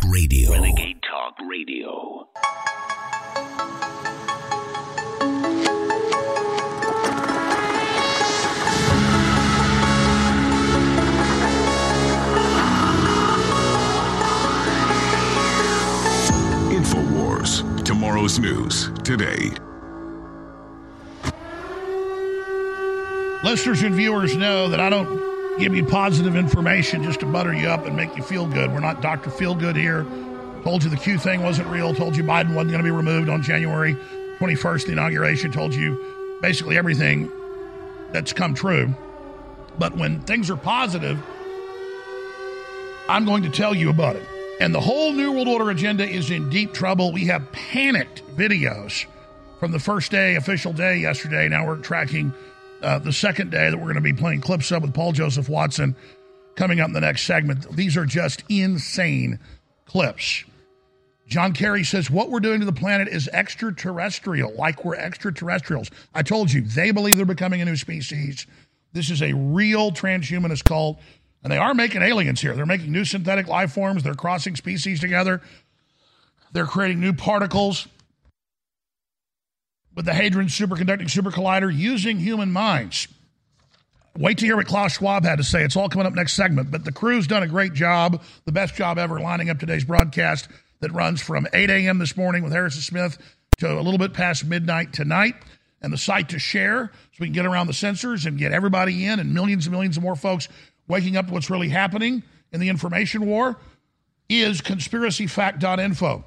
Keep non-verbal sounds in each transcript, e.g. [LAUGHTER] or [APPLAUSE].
Talk Radio. Renegade Talk Radio. InfoWars. Tomorrow's news today. Listeners and viewers know that I don't give you positive information just to butter you up and make you feel good. We're not Dr. Feel Good here. Told you the Q thing wasn't real. Told you Biden wasn't going to be removed on January 21st, the inauguration. Told you basically everything that's come true. But when things are positive, I'm going to tell you about it. And the whole New World Order agenda is in deep trouble. We have panicked videos from the first day, official day yesterday. Now we're tracking uh, the second day that we're going to be playing clips of with Paul Joseph Watson coming up in the next segment. These are just insane clips. John Kerry says, What we're doing to the planet is extraterrestrial, like we're extraterrestrials. I told you, they believe they're becoming a new species. This is a real transhumanist cult, and they are making aliens here. They're making new synthetic life forms, they're crossing species together, they're creating new particles with the Hadron Superconducting Super Collider using human minds. Wait to hear what Klaus Schwab had to say. It's all coming up next segment. But the crew's done a great job, the best job ever, lining up today's broadcast that runs from 8 a.m. this morning with Harrison Smith to a little bit past midnight tonight. And the site to share so we can get around the censors and get everybody in and millions and millions of more folks waking up to what's really happening in the information war is conspiracyfact.info.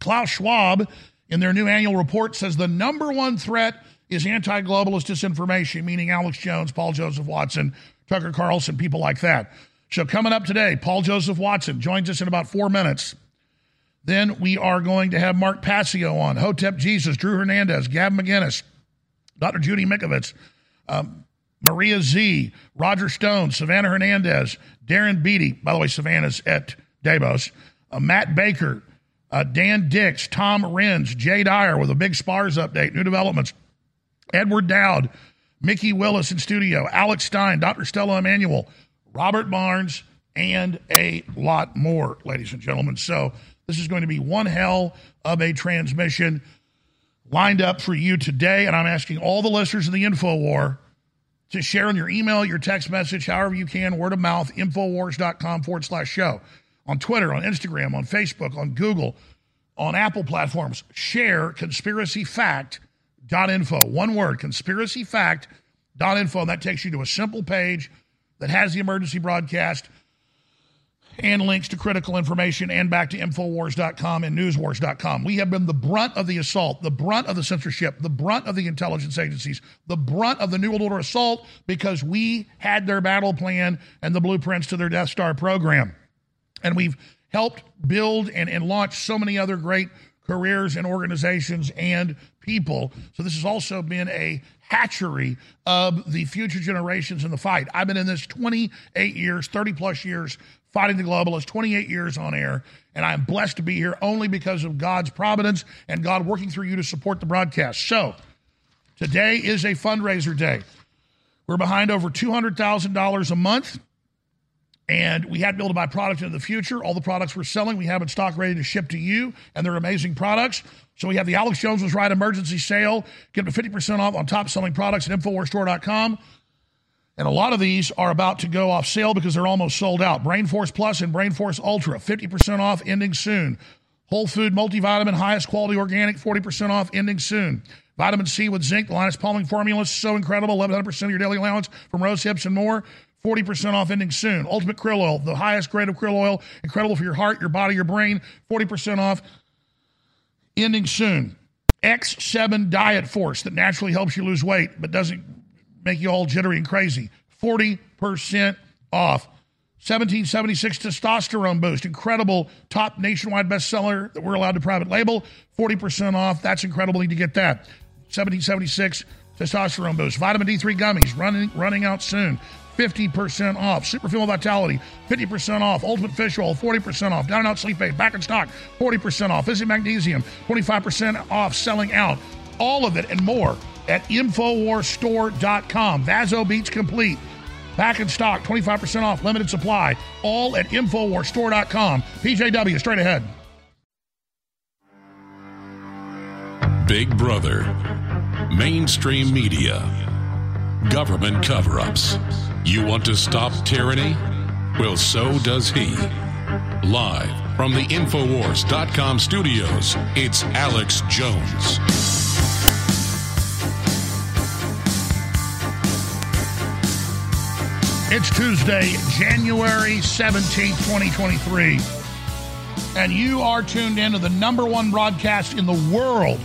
Klaus Schwab, in their new annual report, says the number one threat is anti globalist disinformation, meaning Alex Jones, Paul Joseph Watson, Tucker Carlson, people like that. So, coming up today, Paul Joseph Watson joins us in about four minutes. Then we are going to have Mark Passio on, Hotep Jesus, Drew Hernandez, Gavin McInnes, Dr. Judy Mikovits, um, Maria Z, Roger Stone, Savannah Hernandez, Darren Beattie. By the way, Savannah's at Davos. Uh, Matt Baker, uh, Dan Dix, Tom Renz, Jay Dyer with a big SPARS update, new developments. Edward Dowd, Mikki Willis in studio, Alex Stein, Dr. Stella Immanuel, Robert Barnes, and a lot more, ladies and gentlemen. So this is going to be one hell of a transmission lined up for you today. And I'm asking all the listeners in the info war to share on your email, your text message, however you can, word of mouth, infowars.com forward slash show. On Twitter, on Instagram, on Facebook, on Google, on Apple platforms. Share conspiracyfact.info. One word, conspiracyfact.info. And that takes you to a simple page that has the emergency broadcast and links to critical information and back to Infowars.com and Newswars.com. We have been the brunt of the assault, the brunt of the censorship, the brunt of the intelligence agencies, the brunt of the New World Order assault because we had their battle plan and the blueprints to their Death Star program. And we've helped build and, and launch so many other great careers and organizations and people. So this has also been a hatchery of the future generations in the fight. I've been in this 28 years, 30 plus years fighting the globalists, 28 years on air, and I'm blessed to be here only because of God's providence and God working through you to support the broadcast. So, today is a fundraiser day. We're behind over $200,000 a month, and we had to be able to buy product into the future. All the products we're selling, we have in stock ready to ship to you, and they're amazing products. So we have the Alex Jones was right emergency sale. Get them to 50% off on top selling products at InfoWarsStore.com. And a lot of these are about to go off sale because they're almost sold out. Brain Force Plus and Brain Force Ultra, 50% off, ending soon. Whole Food Multivitamin, highest quality organic, 40% off, ending soon. Vitamin C with zinc, the Linus Pauling formula, so incredible, 1100% of your daily allowance from rose hips and more. 40% off ending soon. Ultimate Krill Oil, the highest grade of krill oil, incredible for your heart, your body, your brain. 40% off ending soon. X7 Diet Force that naturally helps you lose weight but doesn't make you all jittery and crazy. 40% off. 1776 testosterone boost, incredible top nationwide bestseller that we're allowed to private label. 40% off. That's incredible. Need to get that. 1776 testosterone boost. Vitamin D3 gummies running running out soon. 50% off. Super Female Vitality, 50% off. Ultimate Fish Oil, 40% off. Down and Out Sleep Aid, back in stock, 40% off. Fizzy Magnesium, 25% off, selling out. All of it and more at InfoWarsStore.com. Vaso Beats Complete. Back in stock, 25% off, limited supply. All at InfoWarsStore.com. PJW, straight ahead. Big Brother, mainstream media, government cover ups. You want to stop tyranny? Well, so does he. Live from the Infowars.com studios, it's Alex Jones. It's Tuesday, January 17th, 2023. And you are tuned in to the number one broadcast in the world,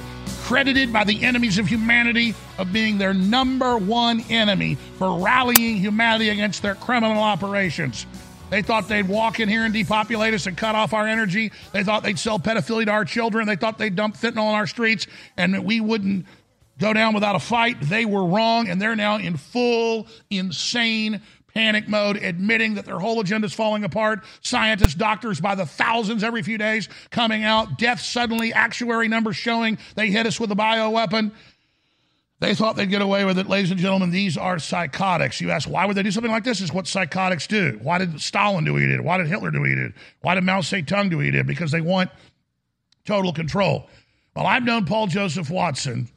credited by the enemies of humanity of being their number one enemy for rallying humanity against their criminal operations. They thought they'd walk in here and depopulate us and cut off our energy. They thought they'd sell pedophilia to our children. They thought they'd dump fentanyl on our streets and that we wouldn't go down without a fight. They were wrong, and they're now in full, insane panic mode, admitting that their whole agenda is falling apart. Scientists, doctors by the thousands every few days coming out. Death suddenly, actuary numbers showing they hit us with a bioweapon. They thought they'd get away with it. Ladies and gentlemen, these are psychotics. You ask, why would they do something like this? Is what psychotics do. Why did Stalin do did? Why did Hitler do did? Why did Mao Zedong do did? Because they want total control. Well, I've known Paul Joseph Watson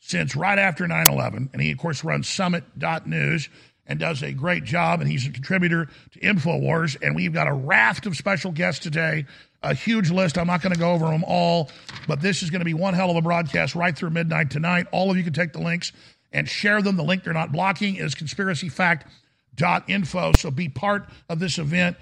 since right after 9 11, and he, of course, runs summit.news and does a great job. And he's a contributor to InfoWars. And we've got a raft of special guests today, a huge list. I'm not going to go over them all, but this is going to be one hell of a broadcast right through midnight tonight. All of you can take the links and share them. The link they're not blocking is conspiracyfact.info. So be part of this event,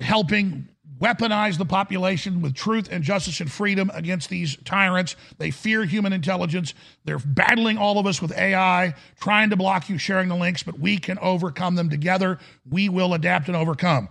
helping weaponize the population with truth and justice and freedom against these tyrants. They fear human intelligence. They're battling all of us with AI, trying to block you sharing the links, but we can overcome them together. We will adapt and overcome.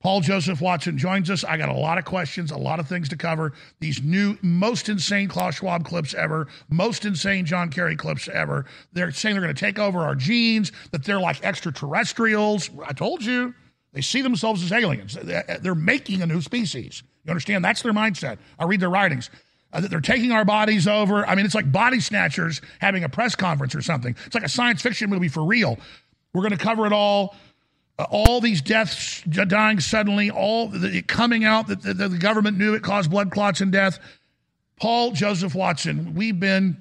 Paul Joseph Watson joins us. I got a lot of questions, a lot of things to cover. These new, most insane Klaus Schwab clips ever, most insane John Kerry clips ever. They're saying they're going to take over our genes, that they're like extraterrestrials. I told you. They see themselves as aliens. They're making a new species. You understand? That's their mindset. I read their writings. Uh, that they're taking our bodies over. I mean, it's like body snatchers having a press conference or something. It's like a science fiction movie for real. We're going to cover it all. Uh, all these deaths dying suddenly, all the, coming out that the, the government knew it caused blood clots and death. Paul Joseph Watson, we've been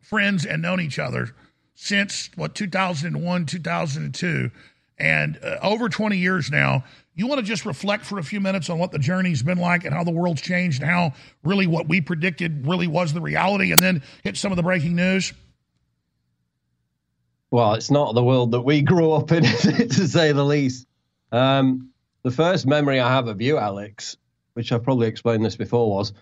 friends and known each other since what 2001, 2002 and uh, over 20 years now. You want to just reflect for a few minutes on what the journey's been like and how the world's changed and how really what we predicted really was the reality, and then hit some of the breaking news? Well, it's not the world that we grew up in, [LAUGHS] to say the least. Um, the first memory I have of you, Alex, which I've probably explained this before, was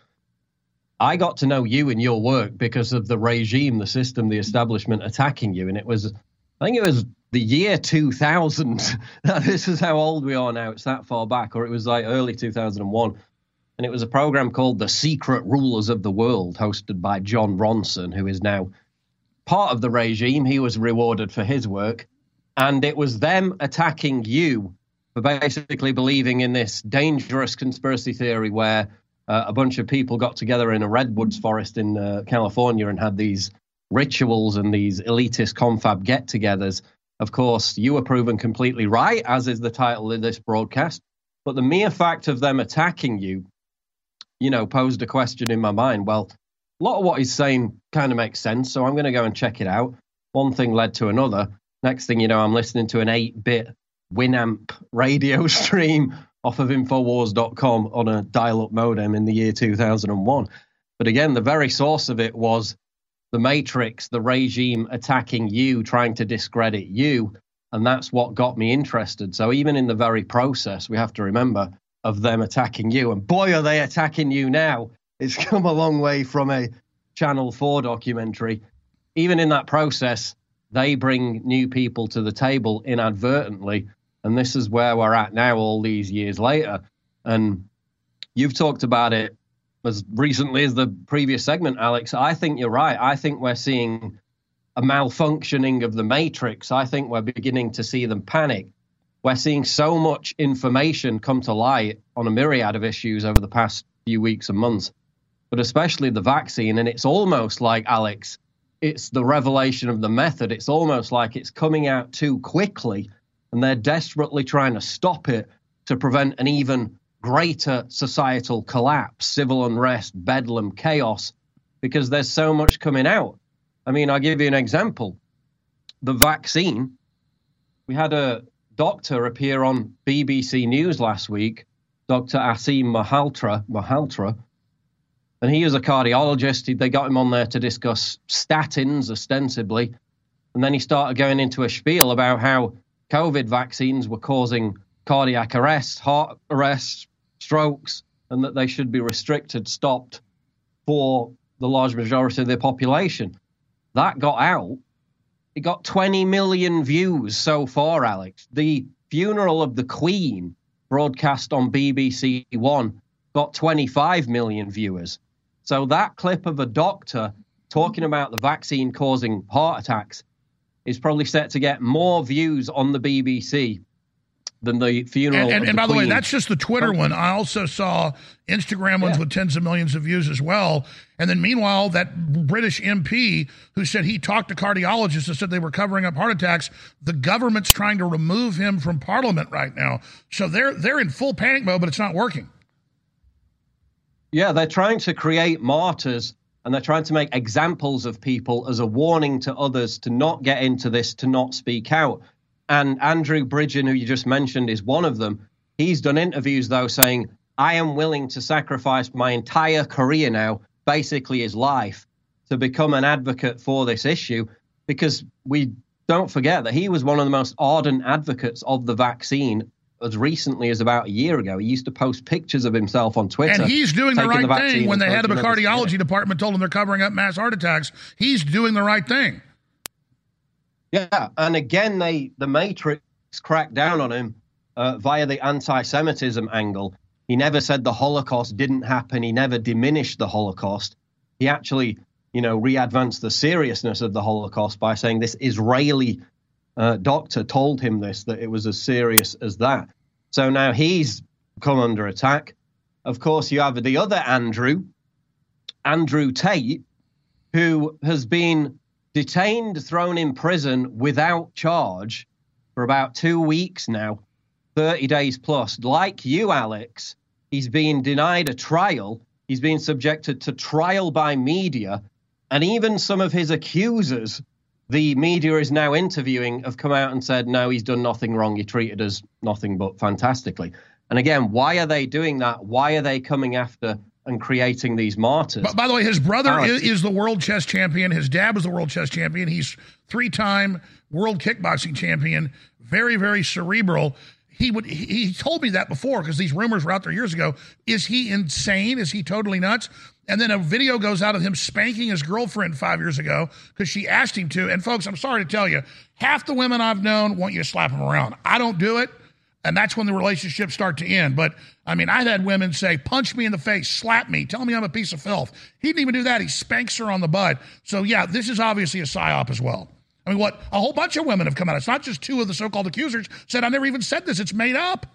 I got to know you and your work because of the regime, the system, the establishment attacking you. And it was, I think it was the year 2000. [LAUGHS] this is how old we are now. It's that far back, or it was like early 2001. And it was a program called The Secret Rulers of the World, hosted by Jon Ronson, who is now part of the regime. He was rewarded for his work. And it was them attacking you for basically believing in this dangerous conspiracy theory where uh, a bunch of people got together in a redwoods forest in uh, California and had these rituals and these elitist confab get togethers of course, you were proven completely right, as is the title of this broadcast. But the mere fact of them attacking you, you know, posed a question in my mind. Well, a lot of what he's saying kind of makes sense, so I'm going to go and check it out. One thing led to another. Next thing you know, I'm listening to an 8 bit Winamp radio [LAUGHS] stream off of Infowars.com on a dial up modem in the year 2001. But again, the very source of it was the Matrix, the regime attacking you, trying to discredit you. And that's what got me interested. So even in the very process, we have to remember of them attacking you. And boy, are they attacking you now. It's [LAUGHS] come a long way from a Channel 4 documentary. Even in that process, they bring new people to the table inadvertently. And this is where we're at now, all these years later. And you've talked about it as recently as the previous segment, Alex, I think you're right. I think we're seeing a malfunctioning of the matrix. I think we're beginning to see them panic. We're seeing so much information come to light on a myriad of issues over the past few weeks and months, but especially the vaccine. And it's almost like, Alex, it's the revelation of the method. It's almost like it's coming out too quickly and they're desperately trying to stop it to prevent an even greater societal collapse, civil unrest, bedlam, chaos, because there's so much coming out. I mean, I'll give you an example. The vaccine, we had a doctor appear on BBC News last week, Dr. Aseem Malhotra, Malhotra, and he is a cardiologist. They got him on there to discuss statins, ostensibly. And then he started going into a spiel about how COVID vaccines were causing cardiac arrest, heart arrest, strokes, and that they should be restricted, stopped for the large majority of the population. That got out. It got 20 million views so far, Alex. The funeral of the Queen, broadcast on BBC One, got 25 million viewers. So that clip of a doctor talking about the vaccine causing heart attacks is probably set to get more views on the BBC than the funeral. And, and, and the by the way, that's just the Twitter Oh. one. I also saw Instagram ones Yeah. with tens of millions of views as well. And then meanwhile, that British MP who said he talked to cardiologists and said they were covering up heart attacks. The government's trying to remove him from Parliament right now. So they're they're in full panic mode, but it's not working. Yeah, they're trying to create martyrs and they're trying to make examples of people as a warning to others to not get into this, to not speak out. And Andrew Bridgen, who you just mentioned, is one of them. He's done interviews, though, saying, I am willing to sacrifice my entire career now, basically his life, to become an advocate for this issue because we don't forget that he was one of the most ardent advocates of the vaccine as recently as about a year ago. He used to post pictures of himself on Twitter. And he's doing the right vaccine thing when the head of a encouraging others to cardiology department told him they're covering up mass heart attacks. He's doing the right thing. Yeah, and again, they the Matrix cracked down on him uh, via the anti-Semitism angle. He never said the Holocaust didn't happen. He never diminished the Holocaust. He actually, you know, re-advanced the seriousness of the Holocaust by saying this Israeli uh, doctor told him this that it was as serious as that. So now he's come under attack. Of course, you have the other Andrew, Andrew Tate, who has been detained, thrown in prison without charge for about two weeks now, 30 days plus. Like you, Alex, he's being denied a trial. He's being subjected to trial by media. And even some of his accusers, the media is now interviewing, have come out and said, no, he's done nothing wrong. He treated us nothing but fantastically. And again, why are they doing that? Why are they coming after and creating these martyrs? But by the way, his brother Alex. is, is the world chess champion. His dad was the world chess champion. He's three-time world kickboxing champion. Very, very cerebral. He would. He, he told me that before because these rumors were out there years ago. Is he insane? Is he totally nuts? And then a video goes out of him spanking his girlfriend five years ago because she asked him to. And folks, I'm sorry to tell you, half the women I've known want you to slap him around. I don't do it. And that's when the relationships start to end. But I mean, I've had women say, punch me in the face, slap me, tell me I'm a piece of filth. He didn't even do that. He spanks her on the butt. So, yeah, this is obviously a psyop as well. I mean, what? A whole bunch of women have come out. It's not just two of the so called accusers said, I never even said this. It's made up.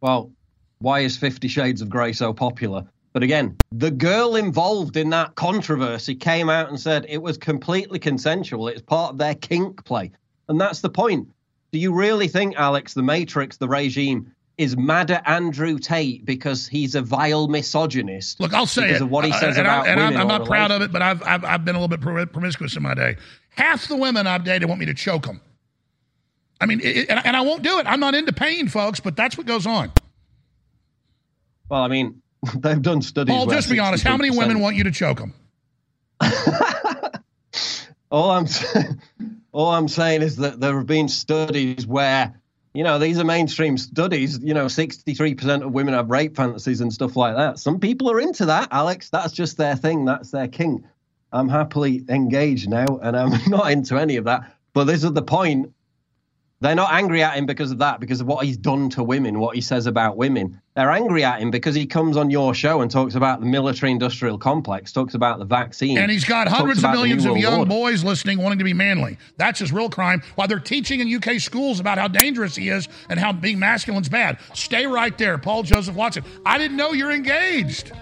Well, why is Fifty Shades of Grey so popular? But again, the girl involved in that controversy came out and said it was completely consensual. It's part of their kink play. And that's the point. Do you really think, Alex, the Matrix, the regime, is mad at Andrew Tate because he's a vile misogynist? Look, I'll say because it. of what he Uh, says and about I, and I'm, I'm not proud of it, but I've, I've, I've been a little bit promiscuous in my day. Half the women I've dated want me to choke them. I mean, it, and, and I won't do it. I'm not into pain, folks, but that's what goes on. Well, I mean, [LAUGHS] they've done studies. Paul, just be honest. How many women want you to choke them? [LAUGHS] All I'm all I'm saying is that there have been studies where, you know, these are mainstream studies. You know, 63% of women have rape fantasies and stuff like that. Some people are into that, Alex. That's just their thing. That's their kink. I'm happily engaged now, and I'm [LAUGHS] not into any of that. But this is the point. They're not angry at him because of that, because of what he's done to women, what he says about women. They're angry at him because he comes on your show and talks about the military industrial complex, talks about the vaccine. And he's got hundreds of millions of young boys listening wanting to be manly. That's his real crime. While they're teaching in UK schools about how dangerous he is and how being masculine's bad. Stay right there, Paul Joseph Watson. I didn't know you're engaged.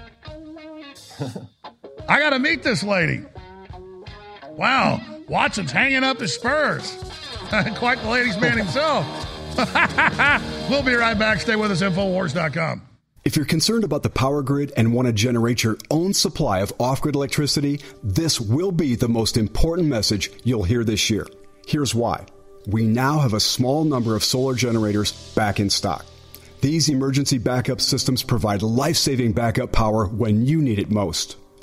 [LAUGHS] I got to meet this lady. Wow, Watson's hanging up his spurs. [LAUGHS] Quite the ladies' man himself. [LAUGHS] we'll be right back. Stay with us, Infowars.com. If you're concerned about the power grid and want to generate your own supply of off grid electricity, this will be the most important message you'll hear this year. Here's why. We now have a small number of solar generators back in stock. These emergency backup systems provide life saving backup power when you need it most.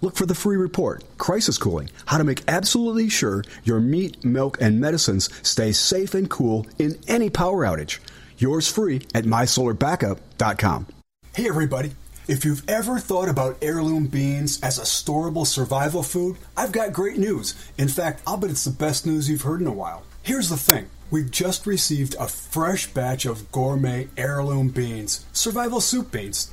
Look for the free report, Crisis Cooling, how to make absolutely sure your meat, milk, and medicines stay safe and cool in any power outage. Yours free at mysolarbackup.com. Hey, everybody. If you've ever thought about heirloom beans as a storable survival food, I've got great news. In fact, I'll bet it's the best news you've heard in a while. Here's the thing we've just received a fresh batch of gourmet heirloom beans, survival soup beans.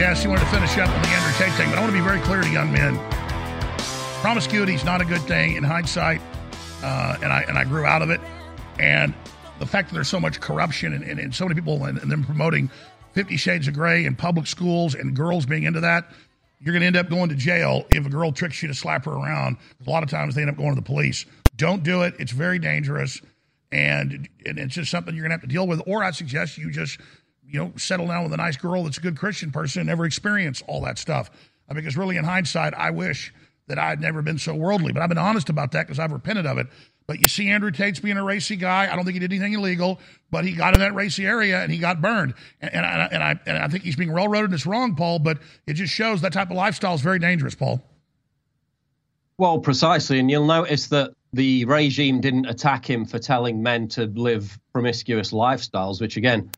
Guest. He wanted to finish up on the Andrew Tate thing, but I want to be very clear to young men. Promiscuity is not a good thing in hindsight, uh, and I and I grew out of it. And the fact that there's so much corruption and, and, and so many people and, and them promoting Fifty Shades of Grey in public schools and girls being into that, you're going to end up going to jail if a girl tricks you to slap her around. A lot of times they end up going to the police. Don't do it. It's very dangerous, and, and it's just something you're going to have to deal with. Or I suggest you just you know settle down with a nice girl that's a good Christian person and never experience all that stuff. Because really, in hindsight, I wish that I had never been so worldly. But I've been honest about that because I've repented of it. But you see Andrew Tate's being a racy guy. I don't think he did anything illegal, but he got in that racy area and he got burned. And, and, I, and, I, and I think he's being railroaded and it's wrong, Paul, but it just shows that type of lifestyle is very dangerous, Paul. Well, precisely. And you'll notice that the regime didn't attack him for telling men to live promiscuous lifestyles, which, again,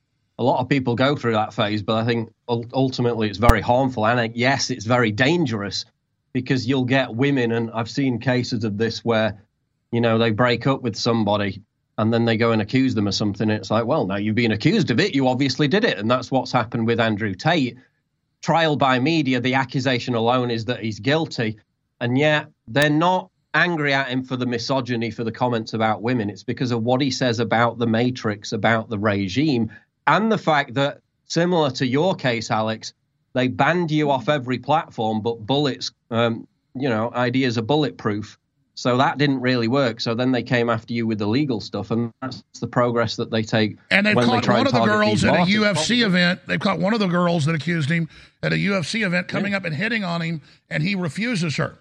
a lot of people go through that phase, but I think ultimately it's very harmful. And yes, it's very dangerous because you'll get women, and I've seen cases of this where, you know, they break up with somebody and then they go and accuse them of something. It's like, well, now you've been accused of it. You obviously did it. And that's what's happened with Andrew Tate. Trial by media, the accusation alone is that he's guilty. And yet they're not angry at him for the misogyny, for the comments about women. It's because of what he says about the Matrix, about the regime, and the fact that, similar to your case, Alex, they banned you off every platform, but bullets, um, you know, ideas are bulletproof. So that didn't really work. So then they came after you with the legal stuff, and that's the progress that they take. And they've caught they one of the girls at a. UFC event. They've caught one of the girls that accused him at a UFC event coming up and hitting on him, and he refuses her.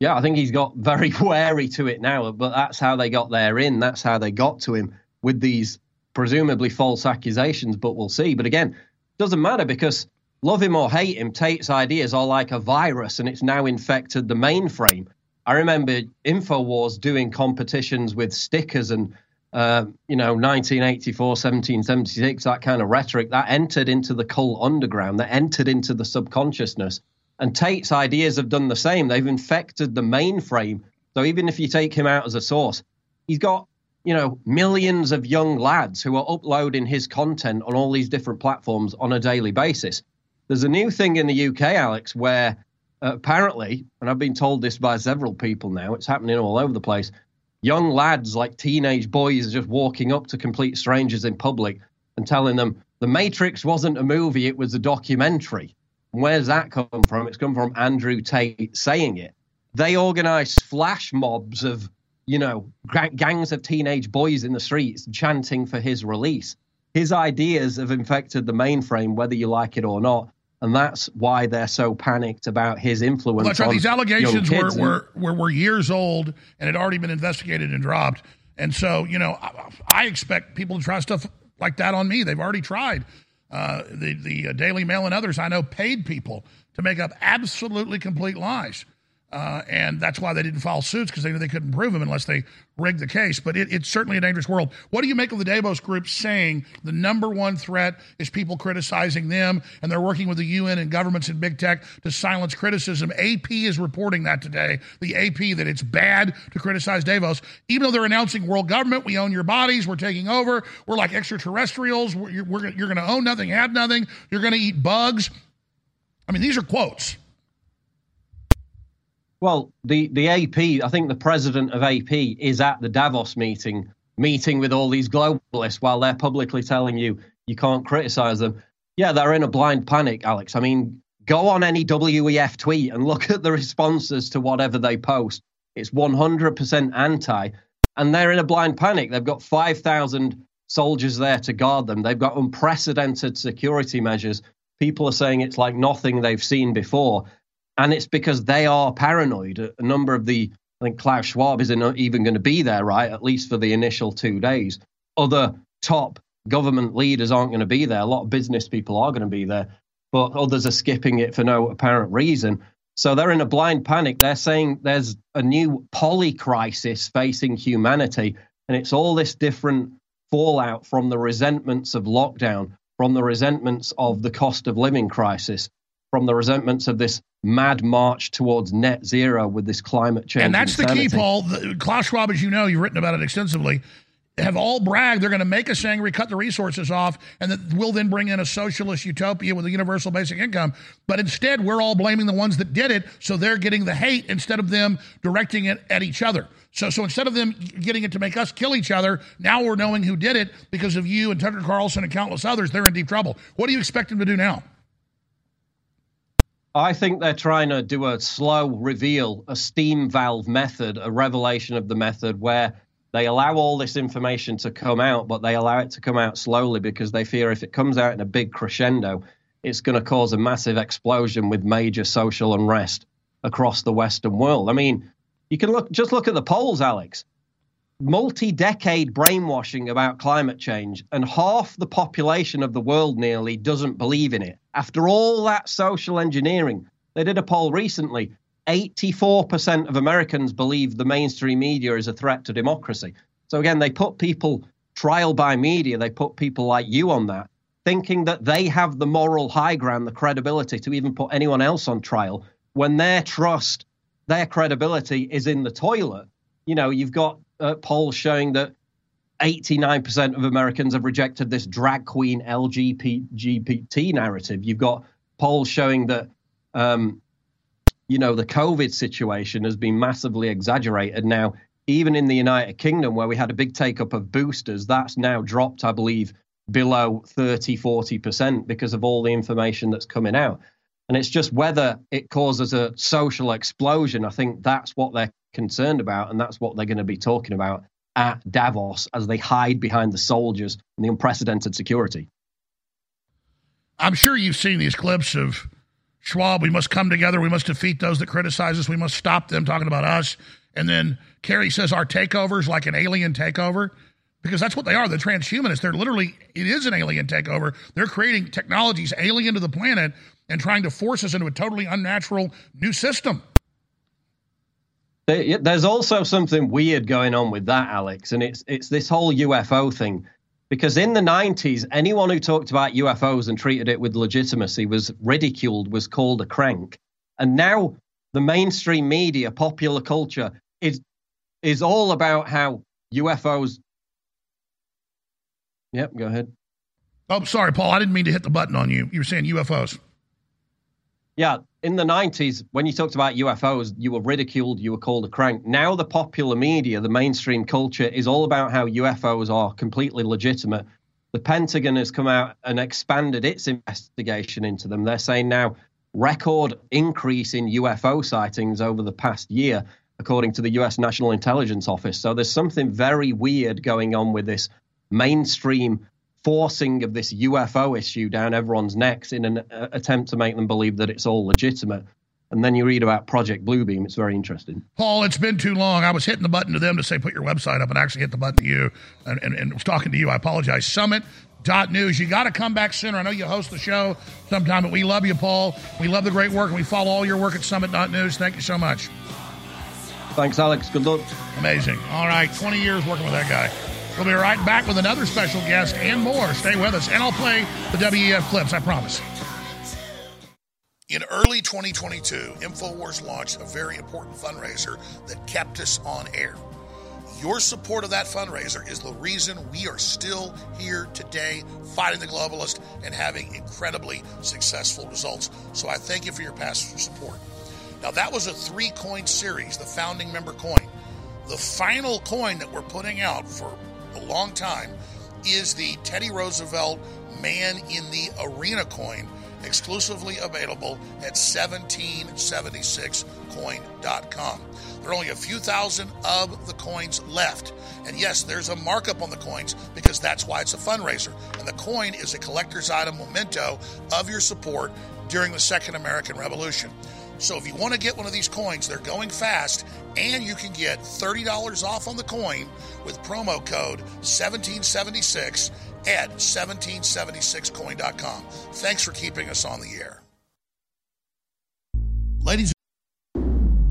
Yeah, I think he's got very [LAUGHS] wary to it now, but that's how they got there in. That's how they got to him with these presumably false accusations, but we'll see. But again, doesn't matter because love him or hate him, Tate's ideas are like a virus and it's now infected the mainframe. I remember InfoWars doing competitions with stickers and, uh, you know, 1984, 1776, that kind of rhetoric that entered into the cult underground, that entered into the subconsciousness. And Tate's ideas have done the same. They've infected the mainframe. So even if you take him out as a source, he's got you know, millions of young lads who are uploading his content on all these different platforms on a daily basis. There's a new thing in the UK, Alex, where uh, apparently, and I've been told this by several people now, it's happening all over the place. Young lads, like teenage boys, are just walking up to complete strangers in public and telling them the Matrix wasn't a movie, it was a documentary. Where's that come from? It's come from Andrew Tate saying it. They organize flash mobs of, you know, gangs of teenage boys in the streets chanting for his release. His ideas have infected the mainframe, whether you like it or not. And that's why they're so panicked about his influence. Well, that's right. These allegations were, were, were, were years old and had already been investigated and dropped. And so, you know, I, I expect people to try stuff like that on me. They've already tried. Uh, the the uh, Daily Mail and others I know paid people to make up absolutely complete lies. Uh, and that's why they didn't file suits because they knew they couldn't prove them unless they rigged the case. But it, it's certainly a dangerous world. What do you make of the Davos group saying the number one threat is people criticizing them and they're working with the UN and governments and big tech to silence criticism? AP is reporting that today. The AP that it's bad to criticize Davos, even though they're announcing world government, we own your bodies, we're taking over, we're like extraterrestrials, we're, you're, you're going to own nothing, have nothing, you're going to eat bugs. I mean, these are quotes. Well, the, the AP, I think the president of AP is at the Davos meeting, meeting with all these globalists while they're publicly telling you you can't criticize them. Yeah, they're in a blind panic, Alex. I mean, go on any WEF tweet and [LAUGHS] look at the responses to whatever they post. It's 100% anti, and they're in a blind panic. They've got 5,000 soldiers there to guard them. They've got unprecedented security measures. People are saying it's like nothing they've seen before and it's because they are paranoid. A number of the, I think Klaus Schwab isn't even going to be there, right? At least for the initial two days. Other top government leaders aren't going to be there. A lot of business people are going to be there, but others are skipping it for no apparent reason. So they're in a blind panic. They're saying there's a new poly crisis facing humanity, and it's all this different fallout from the resentments of lockdown, from the resentments of the cost of living crisis, from the resentments of this mad march towards net zero with this climate change. And that's the key, insanity. Paul. The, Klaus Schwab, as you know, you've written about it extensively, have all bragged they're going to make us angry, cut the resources off, and that we'll then bring in a socialist utopia with a universal basic income. But instead, we're all blaming the ones that did it, so they're getting the hate instead of them directing it at each other. So, so instead of them getting it to make us kill each other, now we're knowing who did it because of you and Tucker Carlson and countless others. They're in deep trouble. What do you expect them to do now? I think they're trying to do a slow reveal, a steam valve method, a revelation of the method where they allow all this information to come out, but they allow it to come out slowly because they fear if it comes out in a big crescendo, it's going to cause a massive explosion with major social unrest across the Western world. I mean, you can look just look at the polls, Alex. Multi-decade brainwashing about climate change, and half the population of the world nearly doesn't believe in it. After all that social engineering, they did a poll recently. 84% of Americans believe the mainstream media is a threat to democracy. So again, they put people trial by media, they put people like you on that, thinking that they have the moral high ground, the credibility to even put anyone else on trial when their trust, their credibility is in the toilet. You know, you've got uh, polls showing that 89% of Americans have rejected this drag queen LGBT narrative. You've got polls showing that, um, you know, the COVID situation has been massively exaggerated. Now, even in the United Kingdom, where we had a big take up of boosters, that's now dropped, I believe, below 30, 40% because of all the information that's coming out. And it's just whether it causes a social explosion. I think that's what they're concerned about, and that's what they're going to be talking about at Davos as they hide behind the soldiers and the unprecedented security. I'm sure you've seen these clips of Schwab. We must come together. We must defeat those that criticize us. We must stop them talking about us. And then Kerry says our takeover is like an alien takeover because that's what they are. The transhumanists. They're literally, it is an alien takeover. They're creating technologies alien to the planet and trying to force us into a totally unnatural new system. There's also something weird going on with that, Alex, and it's it's this whole UFO thing. Because in the 90s, anyone who talked about UFOs and treated it with legitimacy was ridiculed, was called a crank. And now the mainstream media, popular culture, is is all about how UFOs Yep, go ahead. Oh, sorry, Paul. I didn't mean to hit the button on you. You were saying UFOs. Yeah, in the 90s, when you talked about UFOs, you were ridiculed, you were called a crank. Now, the popular media, the mainstream culture, is all about how UFOs are completely legitimate. The Pentagon has come out and expanded its investigation into them. They're saying now record increase in UFO sightings over the past year, according to the US National Intelligence Office. So there's something very weird going on with this mainstream forcing of this UFO issue down everyone's necks in an uh, attempt to make them believe that it's all legitimate. And then you read about Project Bluebeam. It's very interesting. Paul, it's been too long. I was hitting the button to them to say put your website up and actually hit the button to you and, and, and was talking to you. I apologize. Summit.news. You got to come back sooner. I know you host the show sometime, but we love you, Paul. We love the great work and we follow all your work at Summit.news. Thank you so much. Thanks, Alex. Good luck. Amazing. All right, 20 years working with that guy. We'll be right back with another special guest and more. Stay with us, and I'll play the WEF clips, I promise. In early 2022, InfoWars launched a very important fundraiser that kept us on air. Your support of that fundraiser is the reason we are still here today fighting the globalist and having incredibly successful results. So I thank you for your past support. Now, that was a three coin series, the founding member coin. The final coin that we're putting out for a long time is the Teddy Roosevelt Man in the Arena coin, exclusively available at 1776coin.com. There are only a few thousand of the coins left. And yes, there's a markup on the coins because that's why it's a fundraiser. And the coin is a collector's item memento of your support during the Second American Revolution. So if you want to get one of these coins, they're going fast, and you can get $30 off on the coin with promo code 1776 at 1776coin.com. Thanks for keeping us on the air. Ladies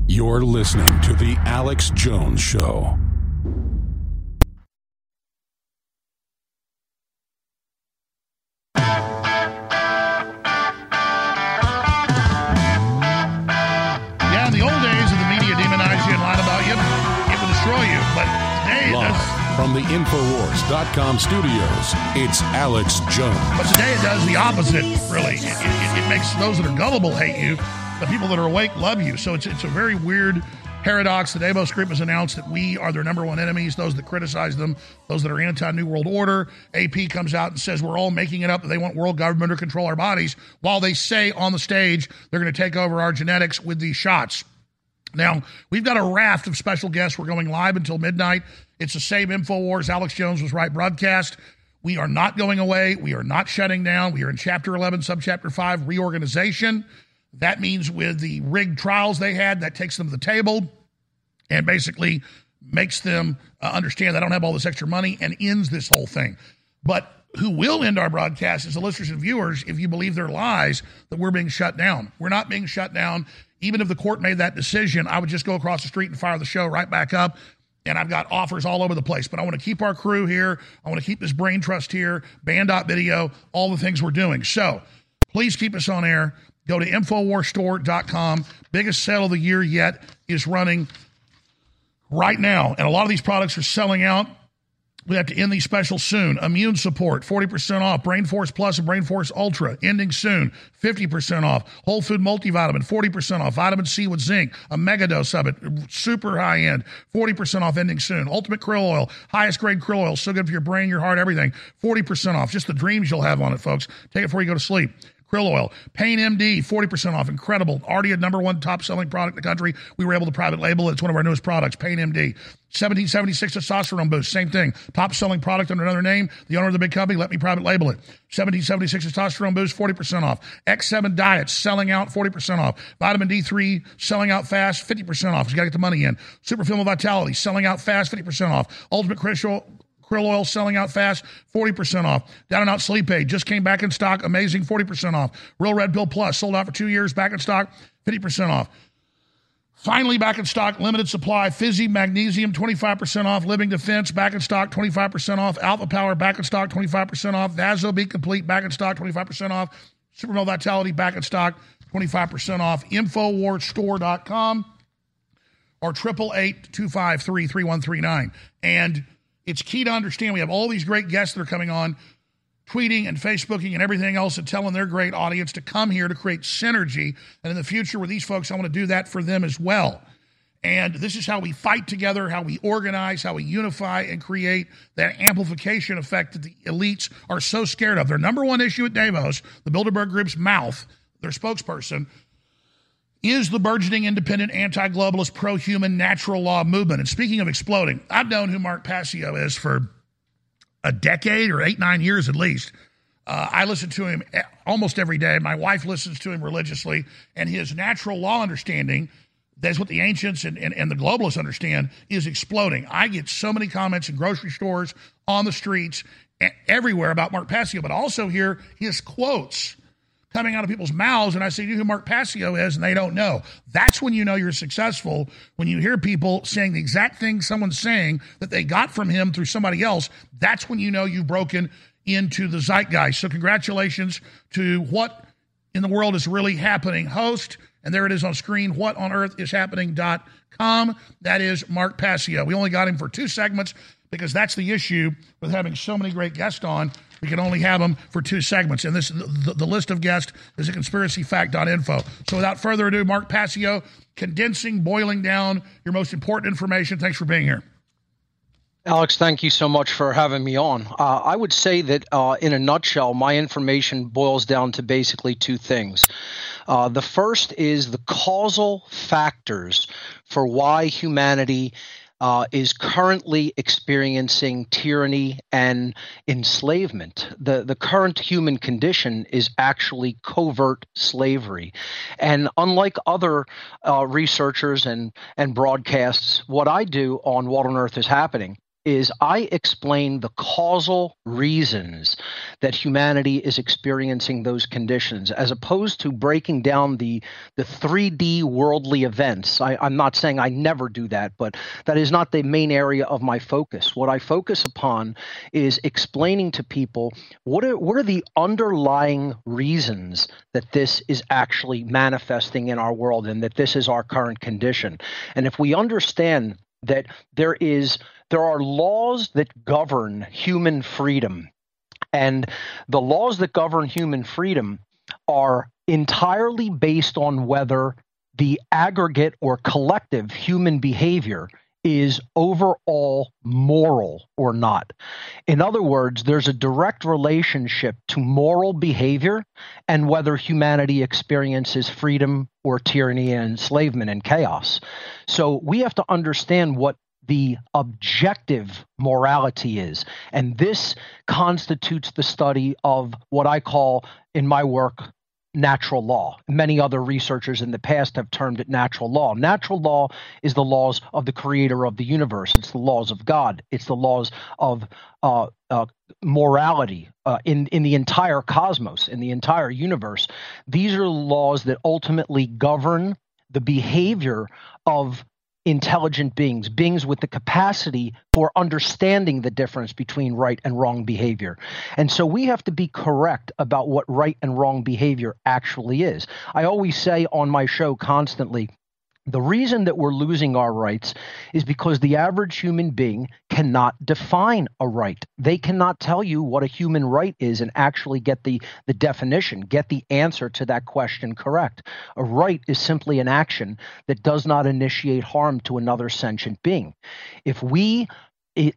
You're listening to The Alex Jones Show. From the Infowars.com studios, it's Alex Jones. but today it does the opposite, really. It, it, it- makes those that are gullible hate you, the people that are awake love you. So it's, it's a very weird paradox. The Davos Group has announced that we are their number one enemies, those that criticize them, those that are anti New World Order. AP comes out and says we're all making it up that they want world government to control our bodies, while they say on the stage they're going to take over our genetics with these shots. Now, we've got a raft of special guests. We're going live until midnight. It's the same InfoWars. Alex Jones was right broadcast. We are not going away. We are not shutting down. We are in Chapter 11, Subchapter 5, reorganization. That means with the rigged trials they had, that takes them to the table and basically makes them uh, understand they don't have all this extra money and ends this whole thing. But who will end our broadcast is the listeners and viewers if you believe their lies that we're being shut down. We're not being shut down. Even if the court made that decision, I would just go across the street and fire the show right back up. And I've got offers all over the place. But I want to keep our crew here. I want to keep this brain trust here, Band.video, video, all the things we're doing. So please keep us on air. Go to InfoWarsStore.com. Biggest sale of the year yet is running right now. And a lot of these products are selling out. We have to end these specials soon. Immune support, 40% off. Brain Force Plus and Brain Force Ultra, ending soon. 50% off. Whole Food Multivitamin, 40% off. Vitamin C with zinc, a mega dose of it, super high end, 40% off, ending soon. Ultimate Krill Oil, highest grade krill oil, so good for your brain, your heart, everything. 40% off. Just the dreams you'll have on it, folks. Take it before you go to sleep. Krill oil. Pain MD, 40% off. Incredible. Already a number one top selling product in the country. We were able to private label it. It's one of our newest products, Pain MD. 1776 testosterone boost, same thing. Top selling product under another name. The owner of the big company let me private label it. 1776 testosterone boost, 40% off. X7 diet, selling out, 40% off. Vitamin D3 selling out fast, 50% off. You got to get the money in. Super Female Vitality selling out fast, 50% off. Ultimate Crystal krill oil selling out fast, 40% off. Down and out sleep aid just came back in stock, amazing, 40% off. Real Red Pill Plus sold out for two years, back in stock, 50% off. Finally, back in stock, limited supply. Fizzy Magnesium, 25% off. Living Defense, back in stock, 25% off. Alpha Power, back in stock, 25% off. VasoBeet Complete, back in stock, 25% off. Super Male Vitality, back in stock, 25% off. InfoWarsStore.com or 888 253 3139. And It's key to understand we have all these great guests that are coming on, tweeting and Facebooking and everything else and telling their great audience to come here to create synergy. And in the future with these folks, I want to do that for them as well. And this is how we fight together, how we organize, how we unify and create that amplification effect that the elites are so scared of. Their number one issue at Davos, the Bilderberg Group's mouth, their spokesperson, is the burgeoning independent anti globalist pro human natural law movement. And speaking of exploding, I've known who Mark Passio is for a decade or eight, nine years at least. Uh, I listen to him almost every day. My wife listens to him religiously, and his natural law understanding that's what the ancients and, and, and, the globalists understand is exploding. I get so many comments in grocery stores, on the streets, everywhere about Mark Passio, but also hear his quotes coming out of people's mouths. And I say, who Mark Passio is? And they don't know. That's when you know you're successful, when you hear people saying the exact thing someone's saying that they got from him through somebody else. That's when you know you've broken into the zeitgeist. So, congratulations to what in the world is really happening host. And there it is on screen, what on earth is happening.com. That is Mark Passio. We only got him for two segments because that's the issue with having so many great guests on. We can only have them for two segments. And this the, the list of guests is at conspiracyfact.info. So without further ado, Mark Passio, condensing, boiling down your most important information. Thanks for being here. Alex, thank you so much for having me on. Uh, I would say that, uh, in a nutshell, my information boils down to basically two things. Uh, the first is the causal factors for why humanity uh, is currently experiencing tyranny and enslavement. The, the current human condition is actually covert slavery. And unlike other uh, researchers and, and broadcasts, what I do on What on Earth is Happening is I explain the causal reasons that humanity is experiencing those conditions, as opposed to breaking down the the 3D worldly events. I, I'm not saying I never do that, but that is not the main area of my focus. What I focus upon is explaining to people what are what are the underlying reasons that this is actually manifesting in our world and that this is our current condition. And if we understand that there is there are laws that govern human freedom. And the laws that govern human freedom are entirely based on whether the aggregate or collective human behavior is overall moral or not. In other words, there's a direct relationship to moral behavior and whether humanity experiences freedom or tyranny and enslavement and chaos. So we have to understand what the objective morality is. And this constitutes the study of what I call in my work natural law. Many other researchers in the past have termed it natural law. Natural law is the laws of the creator of the universe, it's the laws of God, it's the laws of uh, uh, morality uh, in, in the entire cosmos, in the entire universe. These are laws that ultimately govern the behavior of intelligent beings, beings with the capacity for understanding the difference between right and wrong behavior. And so we have to be correct about what right and wrong behavior actually is. I always say on my show constantly, the reason that we're losing our rights is because the average human being cannot define a right. They cannot tell you what a human right is and actually get the, the definition, get the answer to that question correct. A right is simply an action that does not initiate harm to another sentient being. If we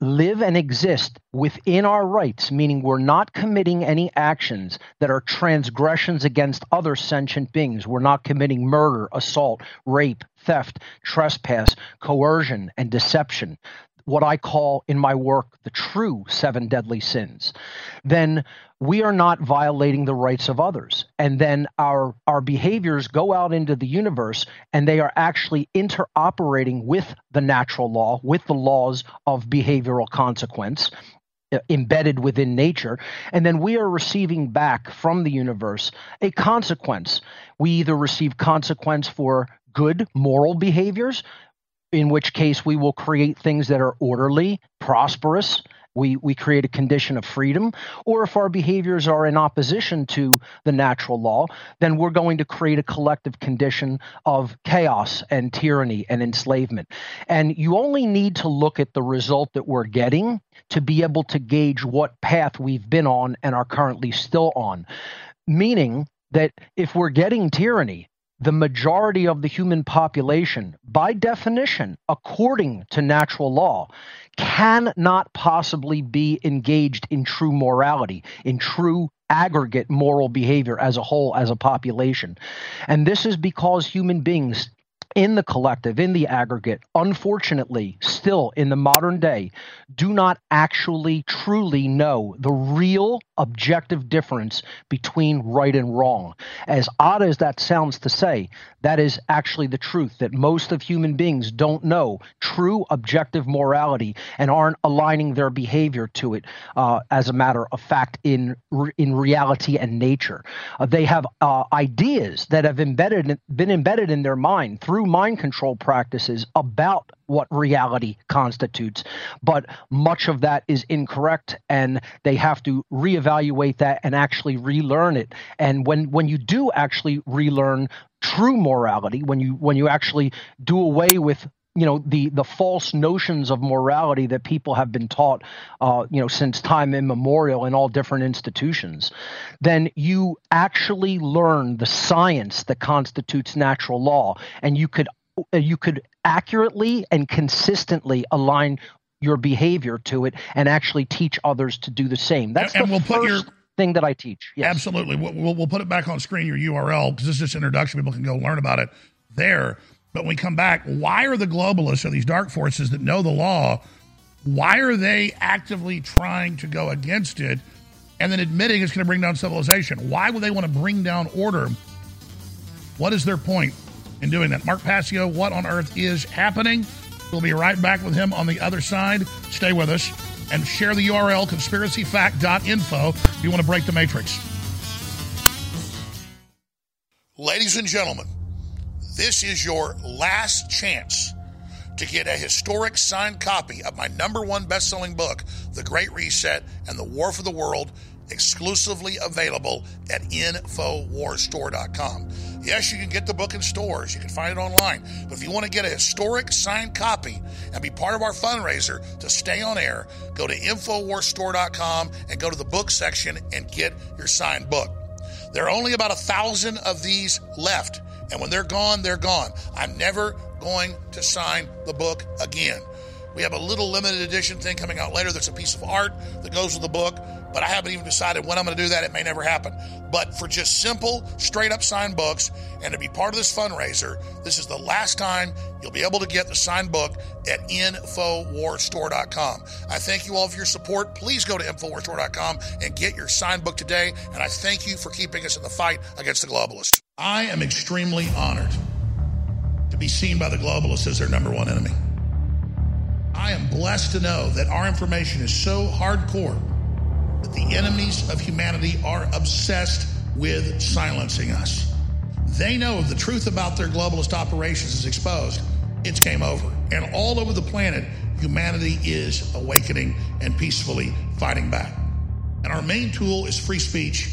live and exist within our rights, meaning we're not committing any actions that are transgressions against other sentient beings. We're not committing murder, assault, rape, theft, trespass, coercion, and deception what I call in my work the true seven deadly sins, then we are not violating the rights of others. And then our, our behaviors go out into the universe and they are actually interoperating with the natural law, with the laws of behavioral consequence uh, embedded within nature. And then we are receiving back from the universe a consequence. We either receive consequence for good moral behaviors in which case we will create things that are orderly, prosperous, we, we create a condition of freedom, or if our behaviors are in opposition to the natural law, then we're going to create a collective condition of chaos and tyranny and enslavement. And you only need to look at the result that we're getting to be able to gauge what path we've been on and are currently still on. Meaning that if we're getting tyranny, the majority of the human population, by definition, according to natural law, cannot possibly be engaged in true morality, in true aggregate moral behavior as a whole, as a population. And this is because human beings in the collective, in the aggregate, unfortunately, still in the modern day, do not actually truly know the real objective difference between right and wrong. As odd as that sounds to say, that is actually the truth that most of human beings don't know true objective morality and aren't aligning their behavior to it uh, as a matter of fact in in reality and nature. Uh, they have uh, ideas that have embedded been embedded in their mind through mind control practices about what reality constitutes. But much of that is incorrect, and they have to reevaluate that and actually relearn it. And when when you do actually relearn true morality, when you when you actually do away with you know the the false notions of morality that people have been taught uh, you know since time immemorial in all different institutions then you actually learn the science that constitutes natural law and you could Uh, you could accurately and consistently align your behavior to it and actually teach others to do the same. That's and the we'll first put your thing that I teach. Yes. Absolutely. We'll, we'll, we'll put it back on screen, your URL, because this is just introduction. People can go learn about it there. But when we come back, why are the globalists or these dark forces that know the law, why are they actively trying to go against it and then admitting it's going to bring down civilization? Why would they want to bring down order? What is their point in doing that? Mark Passio, what on earth is happening? We'll be right back with him on the other side. Stay with us and share the URL conspiracyfact.info if you want to break the matrix. Ladies and gentlemen, this is your last chance to get a historic signed copy of my number one best selling book, The Great Reset and the War for the World, exclusively available at InfoWarsStore.com. Yes, you can get the book in stores, you can find it online, but if you want to get a historic signed copy and be part of our fundraiser to stay on air, go to InfoWarsStore.com and go to the book section and get your signed book. There are only about a thousand of these left. And when they're gone, they're gone. I'm never going to sign the book again. We have a little limited edition thing coming out later that's a piece of art that goes with the book, but I haven't even decided when I'm going to do that. It may never happen. But for just simple, straight up signed books and to be part of this fundraiser, this is the last time you'll be able to get the signed book at InfoWarsStore.com. I thank you all for your support. Please go to InfoWarsStore.com and get your signed book today. And I thank you for keeping us in the fight against the globalists. I am extremely honored to be seen by the globalists as their number one enemy. I am blessed to know that our information is so hardcore that the enemies of humanity are obsessed with silencing us. They know if the truth about their globalist operations is exposed, it's game over. And all over the planet, humanity is awakening and peacefully fighting back. And our main tool is free speech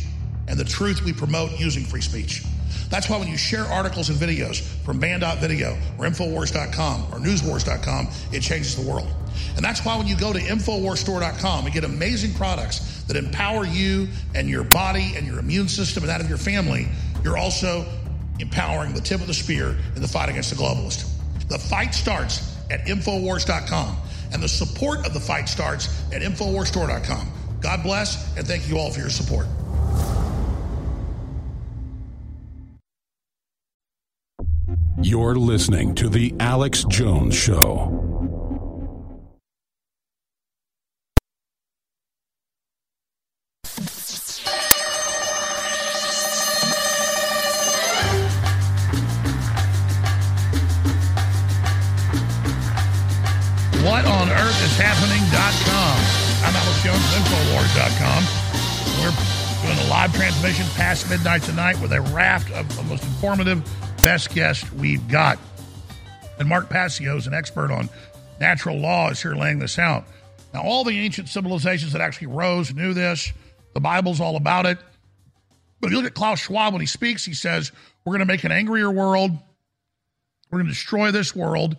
and the truth we promote using free speech. That's why when you share articles and videos from Banned.video or Infowars.com or Newswars.com, it changes the world. And that's why when you go to InfoWarsStore.com and get amazing products that empower you and your body and your immune system and that of your family, you're also empowering the tip of the spear in the fight against the globalist. The fight starts at Infowars.com, and the support of the fight starts at InfoWarsStore.com. God bless, and thank you all for your support. You're listening to The Alex Jones Show. What on earth is happening.com. I'm Alex Jones, Infowars.com. We're doing a live transmission past midnight tonight with a raft of the most informative, best guest we've got. And Mark Passio is an expert on natural law is here laying this out. Now, all the ancient civilizations that actually rose knew this. The Bible's all about it. But if you look at Klaus Schwab when he speaks, he says, We're going to make an angrier world. We're going to destroy this world.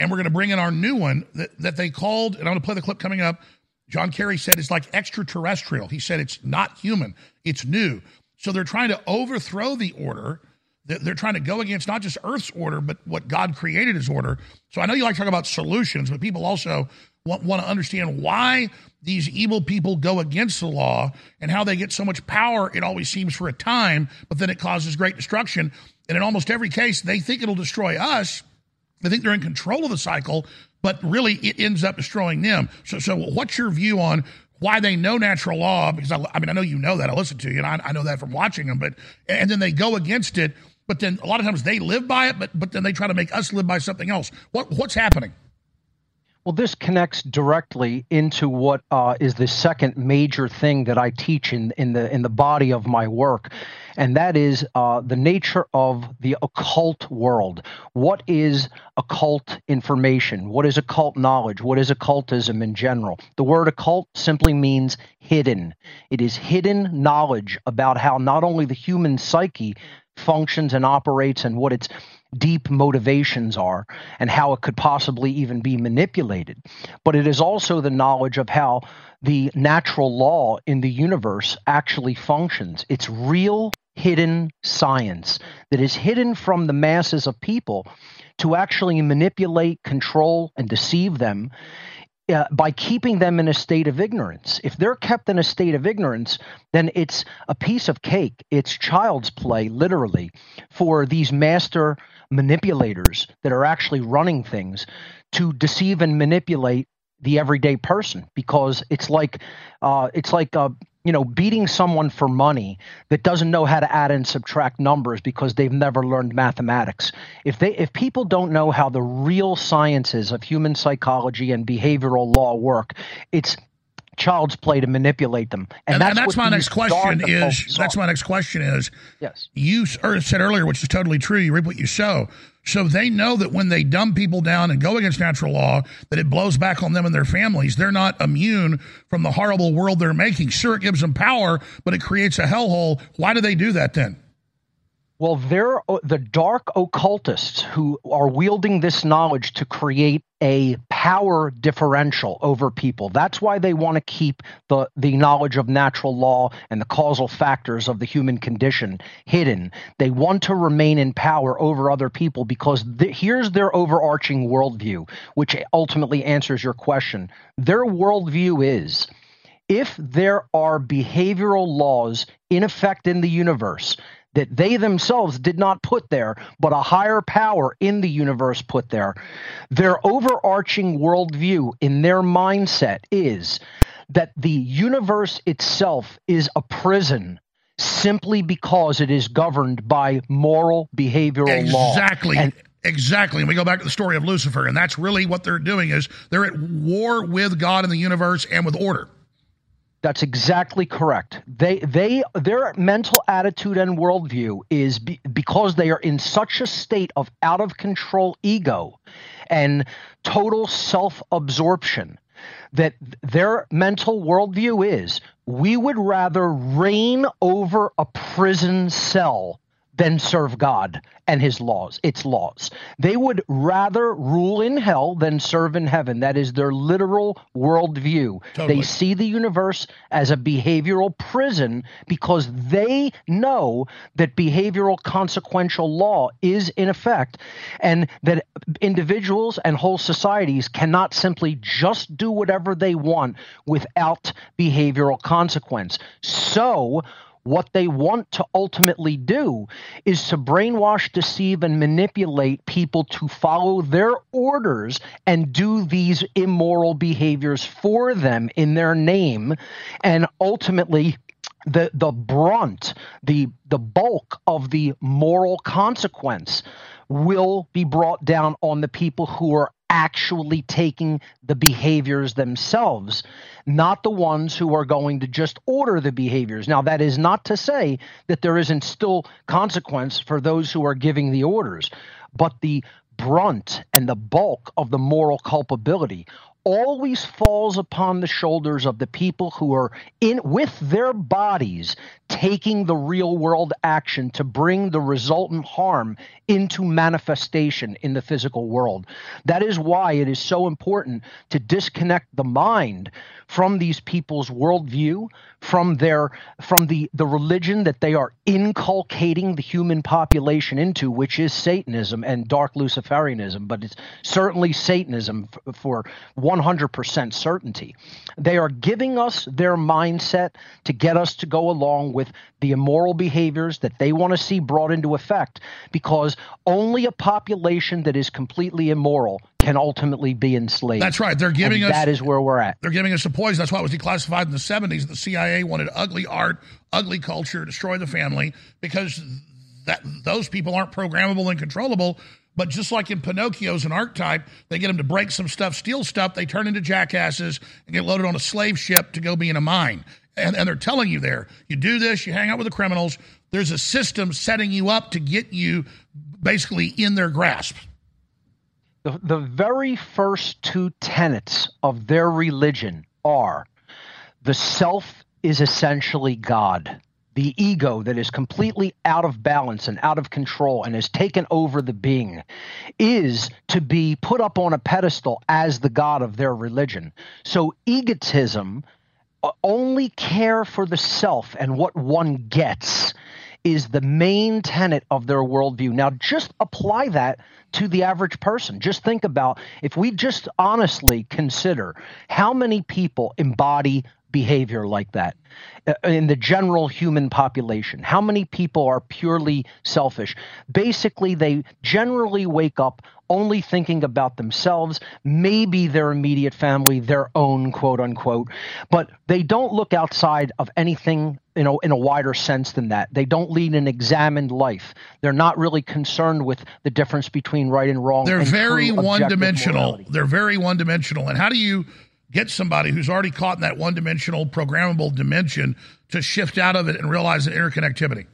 And we're going to bring in our new one that, that they called, and I'm going to play the clip coming up. John Kerry said it's like extraterrestrial. He said it's not human, it's new. So they're trying to overthrow the order. They're trying to go against not just Earth's order, but what God created as order. So I know you like to talk about solutions, but people also want, want to understand why these evil people go against the law and how they get so much power, it always seems for a time, but then it causes great destruction. And in almost every case, they think it'll destroy us. They think they're in control of the cycle, but really it ends up destroying them. So, so what's your view on why they know natural law? Because I, I mean, I know you know that. I listen to you, and I, I know that from watching them. But and then they go against it. But then a lot of times they live by it, but but then they try to make us live by something else. What what's happening? Well, this connects directly into what uh, is the second major thing that I teach in, in the in the body of my work, and that is uh, the nature of the occult world. What is occult information? What is occult knowledge? What is occultism in general? The word occult simply means hidden. It is hidden knowledge about how not only the human psyche functions and operates and what its deep motivations are and how it could possibly even be manipulated. But it is also the knowledge of how the natural law in the universe actually functions. It's real hidden science that is hidden from the masses of people to actually manipulate, control, and deceive them uh, by keeping them in a state of ignorance. If they're kept in a state of ignorance, then it's a piece of cake. It's child's play, literally, for these master manipulators that are actually running things to deceive and manipulate the everyday person because it's like uh, it's like uh, you know beating someone for money that doesn't know how to add and subtract numbers because they've never learned mathematics. If they if people don't know how the real sciences of human psychology and behavioral law work it's child's play to manipulate them. And, and that's, what my next question is that's my next question is yes. you said earlier, which is totally true, you reap what you sow. So they know that when they dumb people down and go against natural law, that it blows back on them and their families. They're not immune from the horrible world they're making. Sure, it gives them power, but it creates a hellhole. Why do they do that then? Well, they're the dark occultists who are wielding this knowledge to create a power differential over people. That's why they want to keep the, the knowledge of natural law and the causal factors of the human condition hidden. They want to remain in power over other people because th- here's their overarching worldview, which ultimately answers your question. Their worldview is if there are behavioral laws in effect in the universe that they themselves did not put there, but a higher power in the universe put there, their overarching worldview in their mindset is that the universe itself is a prison simply because it is governed by moral behavioral law. Exactly. And Exactly. And we go back to the story of Lucifer, and that's really what they're doing is they're at war with God and the universe and with order. That's exactly correct. They they their mental attitude and worldview is be, because they are in such a state of out of control ego and total self absorption that their mental worldview is we would rather reign over a prison cell than serve God and his laws, its laws. They would rather rule in hell than serve in heaven. That is their literal worldview. Totally. They see the universe as a behavioral prison because they know that behavioral consequential law is in effect and that individuals and whole societies cannot simply just do whatever they want without behavioral consequence. So, what they want to ultimately do is to brainwash, deceive, and manipulate people to follow their orders and do these immoral behaviors for them in their name. And ultimately, the, the brunt, the, the bulk of the moral consequence will be brought down on the people who are actually taking the behaviors themselves, not the ones who are going to just order the behaviors. Now, that is not to say that there isn't still consequence for those who are giving the orders, but the brunt and the bulk of the moral culpability always falls upon the shoulders of the people who are in with their bodies taking the real world action to bring the resultant harm into manifestation in the physical world. That is why it is so important to disconnect the mind from these people's worldview, from their from the the religion that they are inculcating the human population into, which is Satanism and dark Luciferianism, but it's certainly Satanism f- for 100% certainty. They are giving us their mindset to get us to go along with the immoral behaviors that they want to see brought into effect because only a population that is completely immoral can ultimately be enslaved. That's right. They're giving And us that is where we're at. They're giving us the poison. That's why it was declassified in the 70s. The CIA wanted ugly art, ugly culture, destroy the family because that those people aren't programmable and controllable. But just like in Pinocchio's an archetype, they get them to break some stuff, steal stuff. They turn into jackasses and get loaded on a slave ship to go be in a mine. And, and they're telling you there, you do this, you hang out with the criminals. There's a system setting you up to get you basically in their grasp. The, the very first two tenets of their religion are the self is essentially God. The ego that is completely out of balance and out of control and has taken over the being is to be put up on a pedestal as the God of their religion. So, egotism, uh, only care for the self and what one gets is the main tenet of their worldview. Now, just apply that to the average person. Just think about if we just honestly consider how many people embody behavior like that uh, in the general human population. How many people are purely selfish? Basically, they generally wake up only thinking about themselves, maybe their immediate family, their own quote unquote, but they don't look outside of anything you know in a wider sense than that. They don't lead an examined life. They're not really concerned with the difference between right and wrong. They're and very one dimensional. morality. They're very one dimensional. And how do you get somebody who's already caught in that one dimensional programmable dimension to shift out of it and realize the interconnectivity?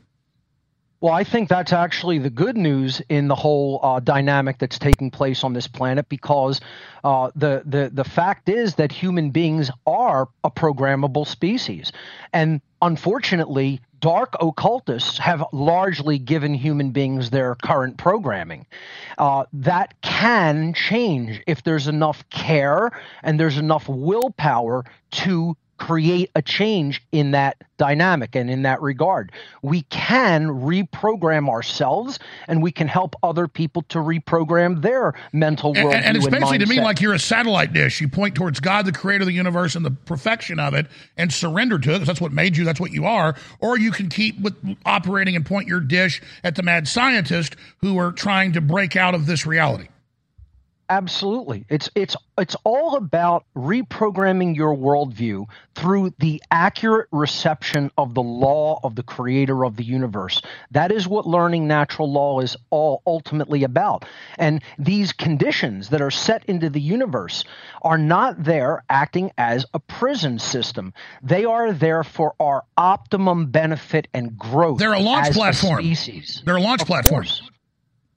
Well, I think that's actually the good news in the whole uh, dynamic that's taking place on this planet because uh, the, the, the fact is that human beings are a programmable species. And unfortunately, dark occultists have largely given human beings their current programming. Uh, that can change if there's enough care and there's enough willpower to create a change in that dynamic and in that regard. We can reprogram ourselves and we can help other people to reprogram their mental And, worldview and it's basically to me like you're a satellite dish. You point towards God, the creator of the universe, and the perfection of it, and surrender to it because that's what made you. That's what you are. Or you can keep with operating and point your dish at the mad scientist who are trying to break out of this reality. Absolutely. It's it's it's all about reprogramming your worldview through the accurate reception of the law of the creator of the universe. That is what learning natural law is all ultimately about. And these conditions that are set into the universe are not there acting as a prison system. They are there for our optimum benefit and growth. They're a launch platform. species. They're a launch Of platform. course.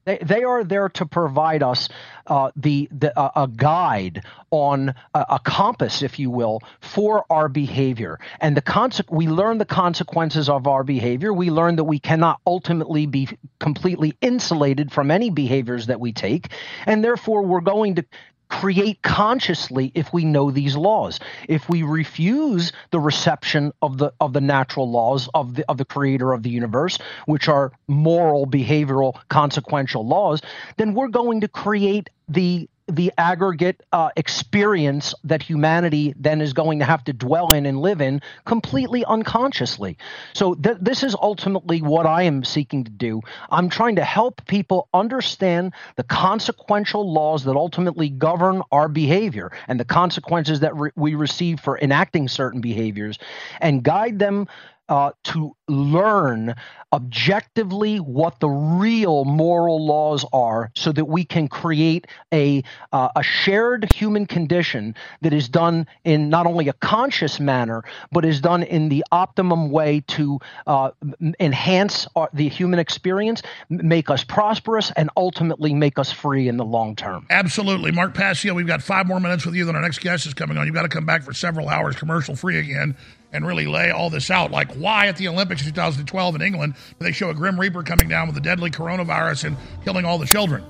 They, they are there to provide us uh, the, the uh, a guide on a, a compass, if you will, for our behavior. And the conse- we learn the consequences of our behavior. We learn that we cannot ultimately be completely insulated from any behaviors that we take, and therefore we're going to create consciously if we know these laws. If we refuse the reception of the of the natural laws of the of the creator of the universe, which are moral, behavioral, consequential laws, then we're going to create the the aggregate uh, experience that humanity then is going to have to dwell in and live in completely unconsciously. So th- this is ultimately what I am seeking to do. I'm trying to help people understand the consequential laws that ultimately govern our behavior and the consequences that re- we receive for enacting certain behaviors, and guide them uh, to learn objectively what the real moral laws are so that we can create a, uh, a shared human condition that is done in not only a conscious manner, but is done in the optimum way to uh, enhance our, the human experience, make us prosperous, and ultimately make us free in the long term. Absolutely. Mark Passio, we've got five more minutes with you, then our next guest is coming on. You've got to come back for several hours commercial free again and really lay all this out. Like, why at the Olympics 2012 in England do they show a Grim Reaper coming down with a deadly coronavirus and killing all the children?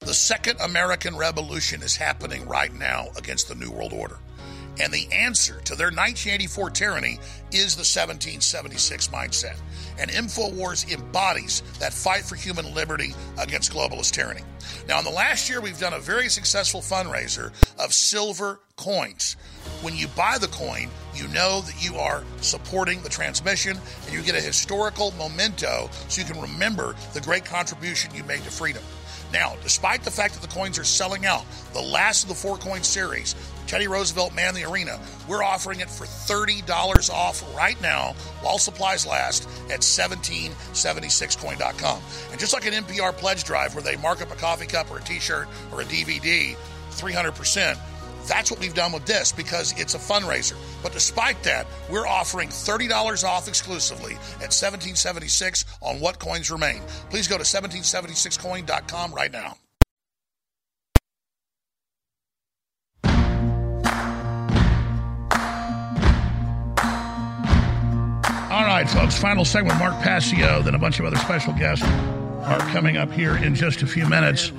The Second American Revolution is happening right now against the New World Order. And the answer to their 1984 tyranny is the 1776 mindset. And InfoWars embodies that fight for human liberty against globalist tyranny. Now, in the last year, we've done a very successful fundraiser of silver coins. When you buy the coin, you know that you are supporting the transmission and you get a historical memento so you can remember the great contribution you made to freedom. Now, despite the fact that the coins are selling out, the last of the four coin series, Teddy Roosevelt Man the Arena, we're offering it for $30 off right now while supplies last at 1776coin.com. And just like an NPR pledge drive where they mark up a coffee cup or a t shirt or a DVD 300%, that's what we've done with this because it's a fundraiser. But despite that, we're offering $30 off exclusively at 1776 on what coins remain. Please go to 1776coin.com right now. All right, folks, final segment Mark Passio, then a bunch of other special guests are coming up here in just a few minutes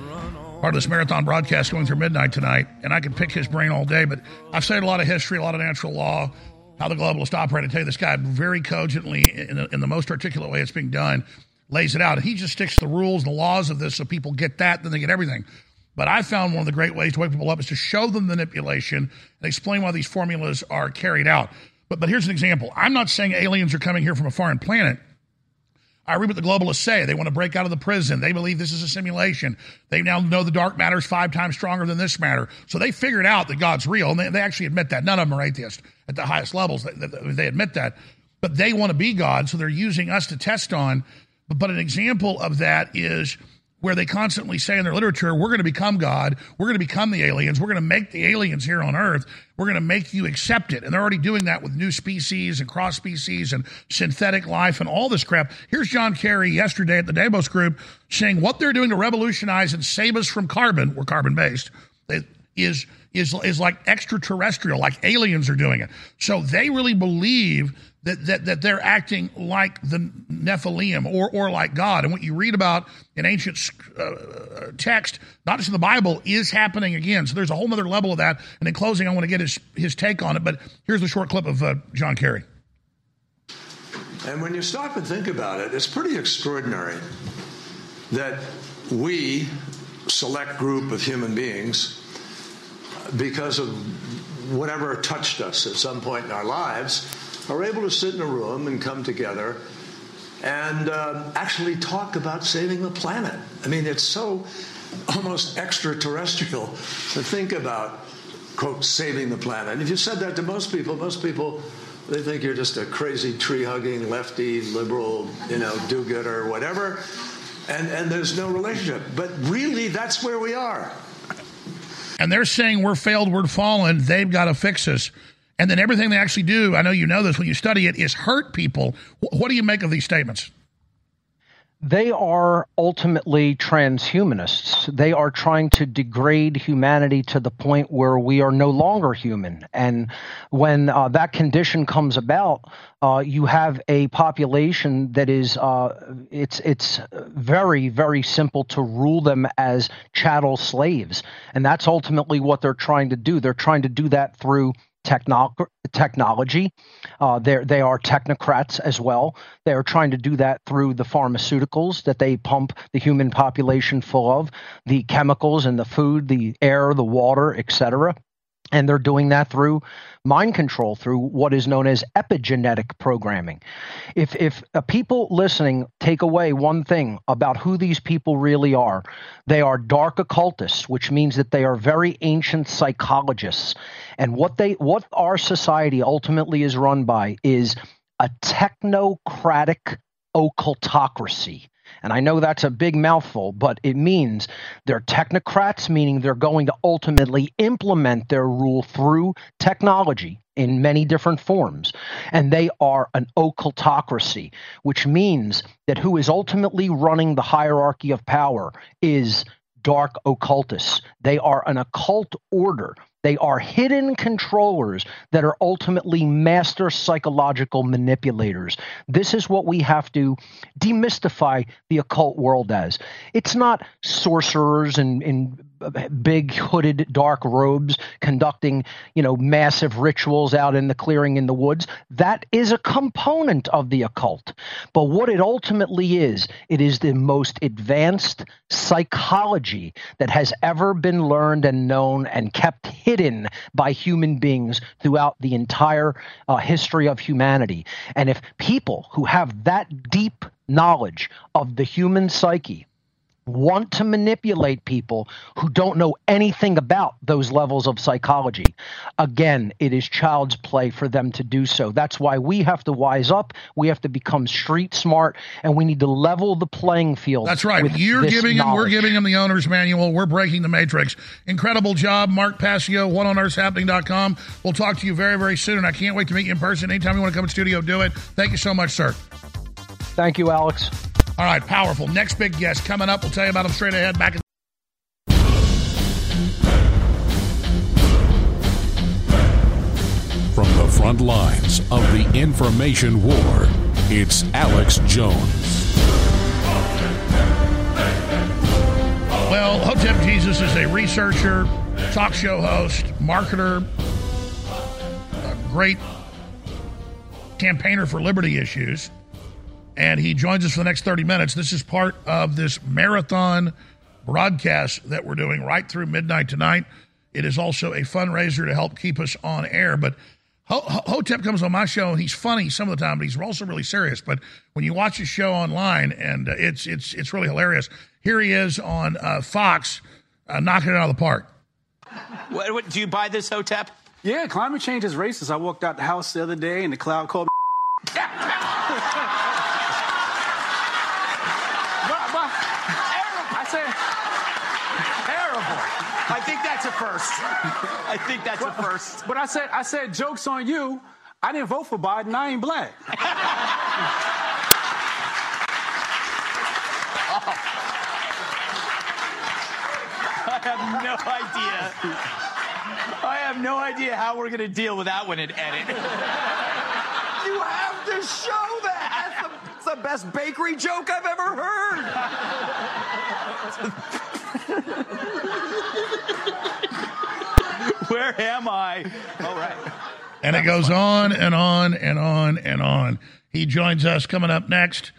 part of this marathon broadcast going through midnight tonight, and I could pick his brain all day, but I've studied a lot of history, a lot of natural law, how the globalists operate. I tell you, this guy very cogently, in the, in the most articulate way it's being done, lays it out. And he just sticks to the rules and the laws of this so people get that, then they get everything. But I found one of the great ways to wake people up is to show them manipulation and explain why these formulas are carried out. But, but here's an example. I'm not saying aliens are coming here from a foreign planet. I read what the globalists say. They want to break out of the prison. They believe this is a simulation. They now know the dark matter is five times stronger than this matter. So they figured out that God's real, and they, they actually admit that. None of them are atheists at the highest levels. They, they, admit that. But they want to be God, so they're using us to test on. But, but an example of that is where they constantly say in their literature, we're going to become God, we're going to become the aliens, we're going to make the aliens here on Earth, we're going to make you accept it. And they're already doing that with new species and cross species and synthetic life and all this crap. Here's John Kerry yesterday at the Davos Group saying what they're doing to revolutionize and save us from carbon, we're carbon based, is, is, is like extraterrestrial, like aliens are doing it. So they really believe that, that, that they're acting like the Nephilim or, or like God. And what you read about in ancient uh, text, not just in the Bible, is happening again. So there's a whole other level of that. And in closing, I want to get his, his take on it. But here's the short clip of uh, John Kerry. And when you stop and think about it, it's pretty extraordinary that we, select group of human beings, because of whatever touched us at some point in our lives, are able to sit in a room and come together and uh, actually talk about saving the planet. I mean, it's so almost extraterrestrial to think about, quote, saving the planet. And if you said that to most people, most people, they think you're just a crazy tree hugging, lefty, liberal, you know, do gooder, whatever. And, and there's no relationship. But really, that's where we are. And they're saying we're failed, we're fallen, they've got to fix us. And then everything they actually do, I know you know this when you study it, is hurt people. What do you make of these statements? They are ultimately transhumanists. They are trying to degrade humanity to the point where we are no longer human. And when uh, that condition comes about, uh, you have a population that is uh, it's it's very very simple to rule them as chattel slaves, and that's ultimately what they're trying to do. They're trying to do that through techno- technology. Uh, they are technocrats as well. They are trying to do that through the pharmaceuticals that they pump the human population full of, the chemicals in the food, the air, the water, etc. And they're doing that through mind control, through what is known as epigenetic programming. If, if people listening take away one thing about who these people really are, they are dark occultists, which means that they are very ancient psychologists. And what they what our society ultimately is run by is a technocratic occultocracy. And I know that's a big mouthful, but it means they're technocrats, meaning they're going to ultimately implement their rule through technology in many different forms. And they are an occultocracy, which means that who is ultimately running the hierarchy of power is dark occultists. They are an occult order. They are hidden controllers that are ultimately master psychological manipulators. This is what we have to demystify the occult world as. It's not sorcerers and, and big hooded dark robes conducting you know massive rituals out in the clearing in the woods. That is a component of the occult. But what it ultimately is it is the most advanced psychology that has ever been learned and known and kept hidden by human beings throughout the entire uh, history of humanity. And if people who have that deep knowledge of the human psyche want to manipulate people who don't know anything about those levels of psychology. Again, it is child's play for them to do so. That's why we have to wise up, we have to become street smart, and we need to level the playing field. That's right. You're giving them, we're giving them the owner's manual. We're breaking the matrix. Incredible job, Mark Passio, one on earthshappening.com. We'll talk to you very, very soon. And I can't wait to meet you in person. Anytime you want to come in studio, do it. Thank you so much, sir. Thank you, Alex. All right, powerful. Next big guest coming up. We'll tell you about him straight ahead. Back in From the front lines of the information war, it's Alex Jones. Well, Hotep Jesus is a researcher, talk show host, marketer, a great campaigner for liberty issues. And he joins us for the next 30 minutes. This is part of this marathon broadcast that we're doing right through midnight tonight. It is also a fundraiser to help keep us on air. But Ho- Ho- Hotep comes on my show and he's funny some of the time, but he's also really serious. But when you watch his show online, and uh, it's it's it's really hilarious. Here he is on uh, Fox, uh, knocking it out of the park. What, what, do you buy this, Hotep? Yeah, climate change is racist. I walked out the house the other day and the cloud called me. [LAUGHS] but, but, I said, Terrible. I think that's a first. [LAUGHS] I think that's a first. but I said, I said, jokes on you. I didn't vote for Biden. I ain't black. [LAUGHS] I have no idea. I have no idea how we're going to deal with that one in edit. [LAUGHS] You have to show that. That's the, that's the best bakery joke I've ever heard. Where am I? All right. And it goes on and on and on and on. He joins us coming up next.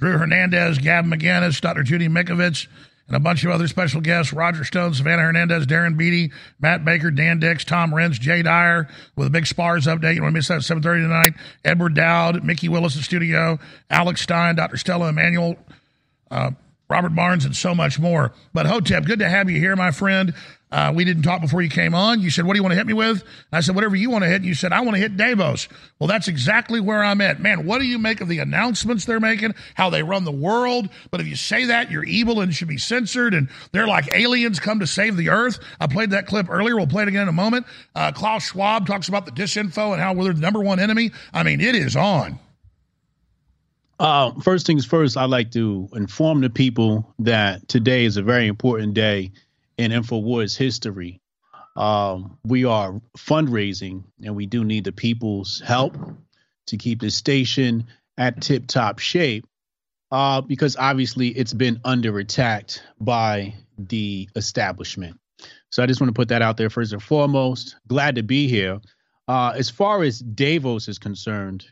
Drew Hernandez, Gavin McInnes, Dr. Judy Mikovits, and a bunch of other special guests Roger Stone, Savannah Hernandez, Darren Beattie, Matt Baker, Dan Dicks, Tom Renz, Jay Dyer with a big SPARS update. You want to miss that at 7.30 tonight. Edward Dowd, Mikki Willis in studio, Alex Stein, Dr. Stella Immanuel, uh, Robert Barnes, and so much more. But Hotep, good to have you here, my friend. Uh, we didn't talk before you came on. You said, What do you want to hit me with? I said, Whatever you want to hit. And you said, I want to hit Davos. Well, that's exactly where I'm at. Man, what do you make of the announcements they're making, how they run the world? But if you say that, you're evil and should be censored, and they're like aliens come to save the earth. I played that clip earlier. We'll play it again in a moment. Uh, Klaus Schwab talks about the disinfo and how we're the number one enemy. I mean, it is on. Uh, first things first, I'd like to inform the people that today is a very important day in InfoWars history. Um, we are fundraising, and we do need the people's help to keep the station at tip top shape uh, because obviously it's been under attack by the establishment. So I just want to put that out there first and foremost. Glad to be here. Uh, as far as Davos is concerned,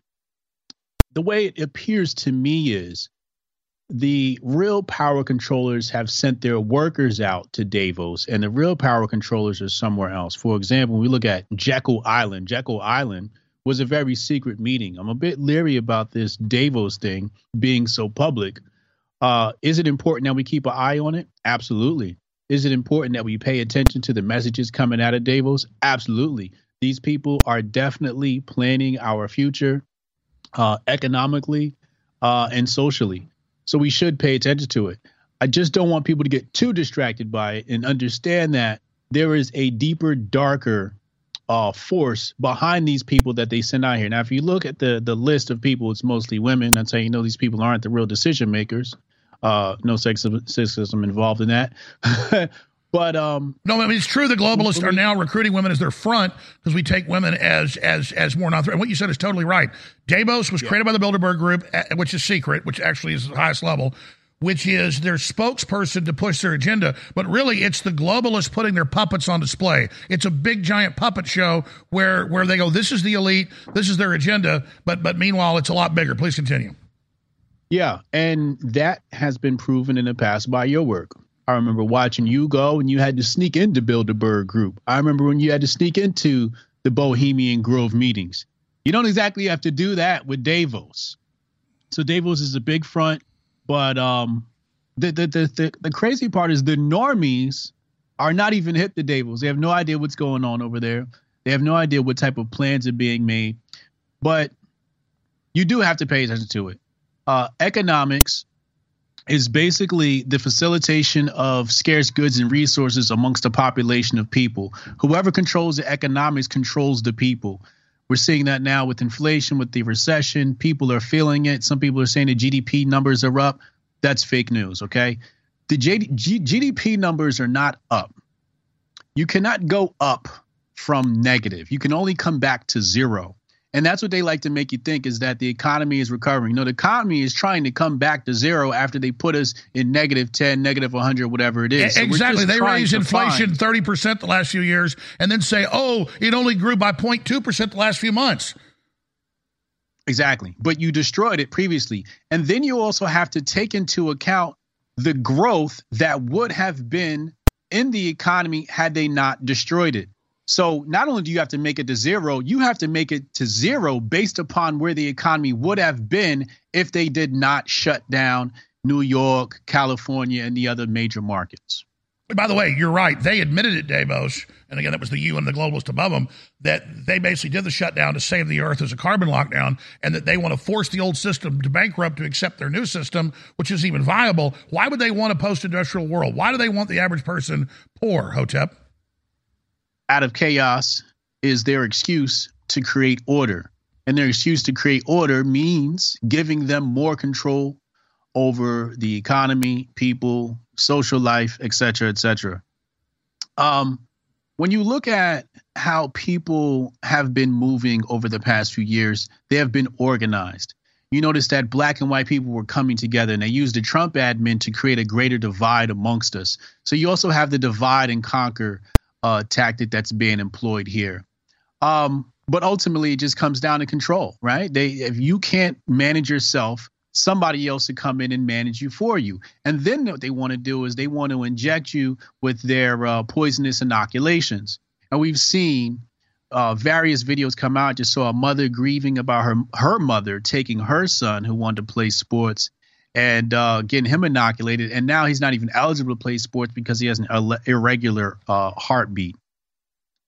the way it appears to me is the real power controllers have sent their workers out to Davos, and the real power controllers are somewhere else. For example, when we look at Jekyll Island. Jekyll Island was a very secret meeting. I'm a bit leery about this Davos thing being so public. Uh, is it important that we keep an eye on it? Absolutely. Is it important that we pay attention to the messages coming out of Davos? Absolutely. These people are definitely planning our future uh, economically uh, and socially. So we should pay attention to it. I just don't want people to get too distracted by it and understand that there is a deeper, darker uh, force behind these people that they send out here. Now, if you look at the the list of people, it's mostly women. That's how you know these people aren't the real decision makers. Uh, no sexism, sexism involved in that. [LAUGHS] but um, no, I mean it's true. The globalists are now recruiting women as their front because we take women as as as more non. And what you said is totally right. Davos was yeah. created by the Bilderberg Group, which is secret, which actually is the highest level which is their spokesperson to push their agenda. But really, it's the globalists putting their puppets on display. It's a big giant puppet show where where they go, "This is the elite. This is their agenda." But but meanwhile, it's a lot bigger. Please continue. Yeah, and that has been proven in the past by your work. I remember watching you go and you had to sneak into Bilderberg Group. I remember when you had to sneak into the Bohemian Grove meetings. You don't exactly have to do that with Davos. So Davos is a big front but um, the, the the the the crazy part is the normies are not even hit the Davos. They have no idea what's going on over there. They have no idea what type of plans are being made. But you do have to pay attention to it. Uh, economics is basically the facilitation of scarce goods and resources amongst a population of people. Whoever controls the economics controls the people. We're seeing that now with inflation, with the recession. People are feeling it. Some people are saying the GDP numbers are up. That's fake news, okay? The G- G- GDP numbers are not up. You cannot go up from negative. You can only come back to zero. And that's what they like to make you think is that the economy is recovering. No, the economy is trying to come back to zero after they put us in negative 10, negative 100, whatever it is. So exactly. They raise inflation find... 30% the last few years and then say, oh, it only grew by 0.2% the last few months. Exactly. But you destroyed it previously. And then you also have to take into account the growth that would have been in the economy had they not destroyed it. So not only do you have to make it to zero, you have to make it to zero based upon where the economy would have been if they did not shut down New York, California, and the other major markets. By the way, you're right. They admitted it, Davos, and again, that was the U and the globalists above them, that they basically did the shutdown to save the earth as a carbon lockdown, and that they want to force the old system to bankrupt to accept their new system, which is even viable. Why would they want a post industrial world? Why do they want the average person poor, Hotep? Out of chaos is their excuse to create order. And their excuse to create order means giving them more control over the economy, people, social life, etc., etc. Um, when you look at how people have been moving over the past few years, they have been organized. You notice that black and white people were coming together and they used the Trump admin to create a greater divide amongst us. So you also have the divide and conquer uh, tactic that's being employed here. Um, but ultimately, it just comes down to control, right? They, if you can't manage yourself, somebody else to come in and manage you for you. And then what they want to do is they want to inject you with their uh, poisonous inoculations. And we've seen uh, various videos come out. Just saw a mother grieving about her her mother taking her son who wanted to play sports and uh, getting him inoculated. And now he's not even eligible to play sports because he has an irregular uh, heartbeat.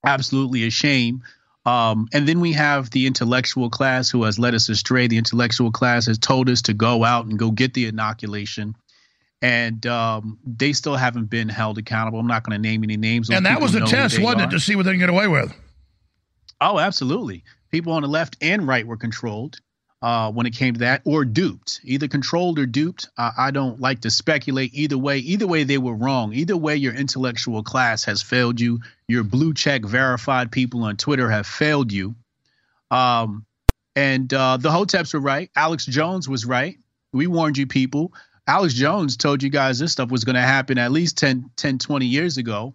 Absolutely a shame. Um, and then we have the intellectual class who has led us astray. The intellectual class has told us to go out and go get the inoculation. And um, they still haven't been held accountable. I'm not going to name any names. And that was a test, wasn't it, to see what they can get away with? Oh, absolutely. People on the left and right were controlled uh, when it came to that, or duped, either controlled or duped. Uh, I don't like to speculate either way. Either way, they were wrong. Either way, your intellectual class has failed you. Your blue check verified people on Twitter have failed you. Um, and uh, the Hoteps were right. Alex Jones was right. We warned you people. Alex Jones told you guys this stuff was going to happen at least 10, 10, 20 years ago.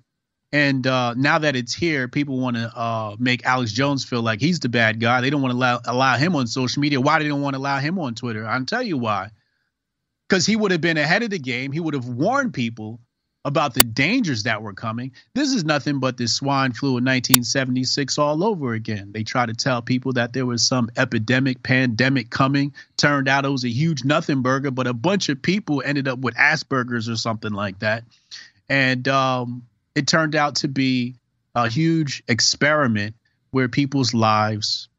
And uh, now that it's here, people want to uh, make Alex Jones feel like he's the bad guy. They don't want to allow, allow him on social media. Why they don't want to allow him on Twitter? I'll tell you why. Because he would have been ahead of the game. He would have warned people about the dangers that were coming. This is nothing but the swine flu in 1976 all over again. They try to tell people that there was some epidemic, pandemic coming. Turned out it was a huge nothing burger, but a bunch of people ended up with Asperger's or something like that. And um, it turned out to be a huge experiment where people's lives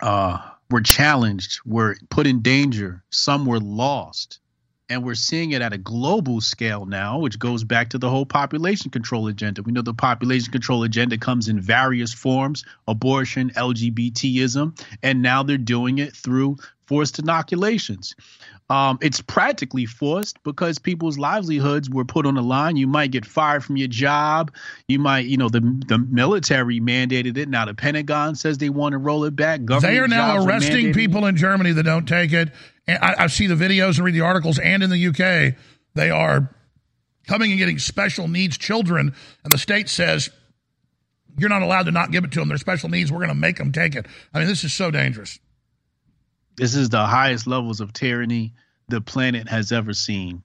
uh, were challenged, were put in danger, some were lost. And we're seeing it at a global scale now, which goes back to the whole population control agenda. We know the population control agenda comes in various forms abortion, LGBTism, and now they're doing it through forced inoculations. Um, it's practically forced because people's livelihoods were put on the line. You might get fired from your job. You might, you know, the the military mandated it. Now the Pentagon says they want to roll it back. Government They are now arresting mandated. people in Germany that don't take it. And I, I see the videos and read the articles. And in the UK, they are coming and getting special needs children, and the state says you're not allowed to not give it to them. They're special needs. We're going to make them take it. I mean, this is so dangerous. This is the highest levels of tyranny the planet has ever seen.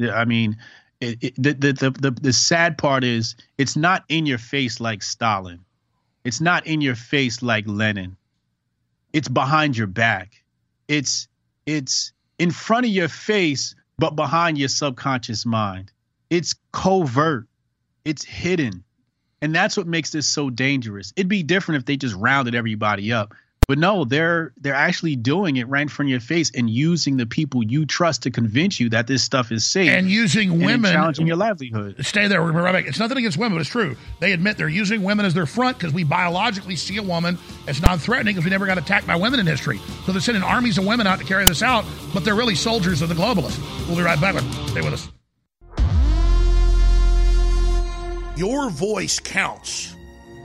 I mean, it, it, the, the, the the sad part is it's not in your face like Stalin. It's not in your face like Lenin. It's behind your back. It's it's in front of your face but behind your subconscious mind. It's covert. It's hidden. And that's what makes this so dangerous. It'd be different if they just rounded everybody up. But no, they're they're actually doing it right in front of your face and using the people you trust to convince you that this stuff is safe And using and women challenging your livelihood. Stay there. We're right back. It's nothing against women, but it's true. They admit they're using women as their front because we biologically see a woman as non-threatening because we never got attacked by women in history. So they're sending armies of women out to carry this out, but they're really soldiers of the globalists. We'll be right back. Stay with us. Your voice counts.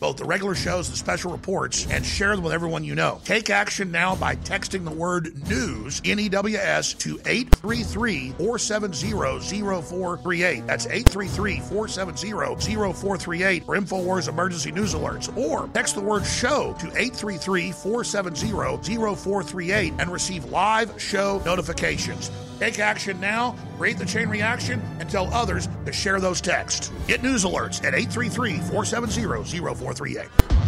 both the regular shows and special reports, and share them with everyone you know. Take action now by texting the word news, N E W S, to 833 470 0438. That's 833 470 0438 for InfoWars emergency news alerts. Or text the word show to 833 470 0438 and receive live show notifications. Take action now, create the chain reaction, and tell others to share those texts. Get news alerts at 833 470 0438. 438.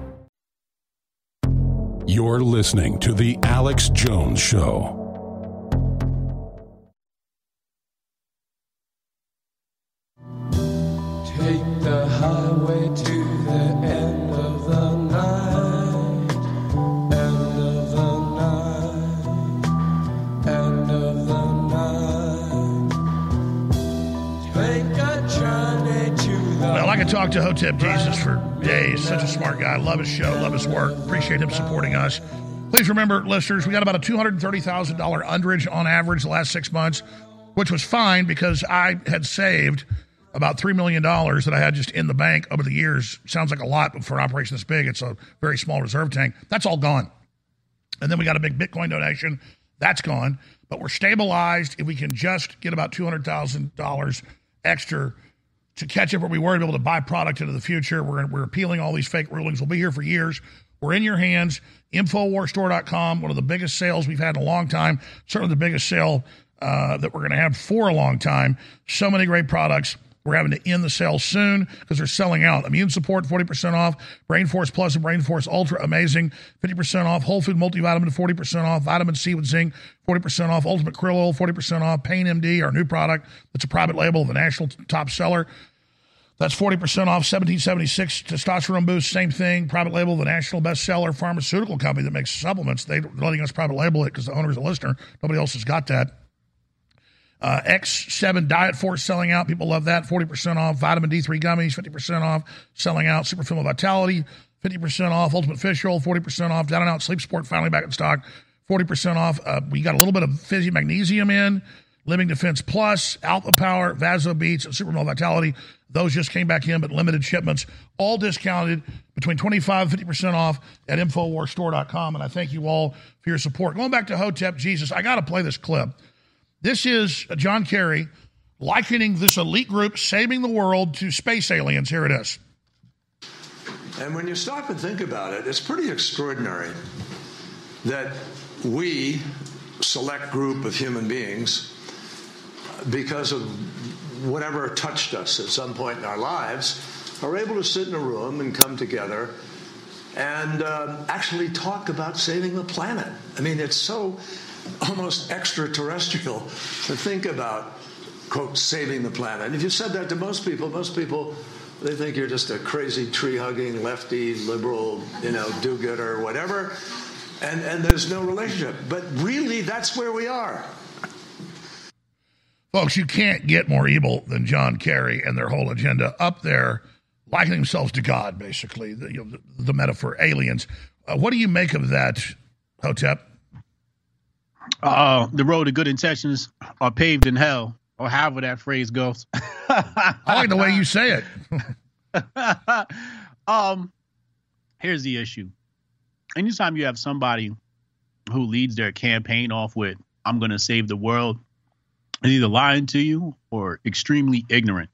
You're listening to The Alex Jones Show. Take the highway to the end of the night. End of the night. End of the night. Take a journey to the Well, I could talk to Hotep Jesus for days. Such a smart guy. Love his show, love his work. Appreciate him supporting us. Please remember, listeners, we got about a $230,000 underage on average the last six months, which was fine because I had saved about $3 million that I had just in the bank over the years. Sounds like a lot, but for an operation this big, it's a very small reserve tank. That's all gone. And then we got a big Bitcoin donation. That's gone. But we're stabilized. If we can just get about $200,000 extra to catch up where we were to be able to buy product into the future, we're, we're appealing all these fake rulings. We'll be here for years. We're in your hands. InfoWarsStore.com, one of the biggest sales we've had in a long time. Certainly the biggest sale uh, that we're going to have for a long time. So many great products. We're having to end the sale soon because they're selling out. Immune support, 40% off. Brain Force Plus and Brain Force Ultra, amazing. 50% off. Whole Food Multivitamin, 40% off. Vitamin C with zinc, 40% off. Ultimate Krill Oil, 40% off. Pain MD, our new product that's a private label, the national top seller. That's 40% off 1776 testosterone boost. Same thing. Private label, the national bestseller pharmaceutical company that makes supplements. They're letting us private label it because the owner's a listener. Nobody else has got that. Uh, X7 Diet Force selling out. People love that. 40% off. Vitamin D3 gummies, 50% off. Selling out. Super Female Vitality, 50% off. Ultimate Fish Oil, 40% off. Down and Out Sleep Support finally back in stock, 40% off. Uh, we got a little bit of fizzy magnesium in. Living Defense Plus, Alpha Power, VasoBeets, and Vitality. Those just came back in, but limited shipments, all discounted between 25 and 50% off at InfoWarsStore.com. And I thank you all for your support. Going back to Hotep Jesus, I got to play this clip. This is John Kerry likening this elite group saving the world to space aliens. Here it is. And when you stop and think about it, it's pretty extraordinary that we, select group of human beings, because of whatever touched us at some point in our lives, are able to sit in a room and come together and um, actually talk about saving the planet. I mean, it's so almost extraterrestrial to think about, quote, saving the planet. And if you said that to most people, most people, they think you're just a crazy tree hugging, lefty, liberal, you know, do gooder, whatever. And, and there's no relationship. But really, that's where we are. Folks, you can't get more evil than John Kerry and their whole agenda up there, likening themselves to God, basically, the, you know, the, the metaphor aliens. Uh, what do you make of that, Hotep? Uh, the road to good intentions are paved in hell, or however that phrase goes. [LAUGHS] I like the way you say it. [LAUGHS] um, here's the issue. Anytime you have somebody who leads their campaign off with, I'm going to save the world, is either lying to you or extremely ignorant.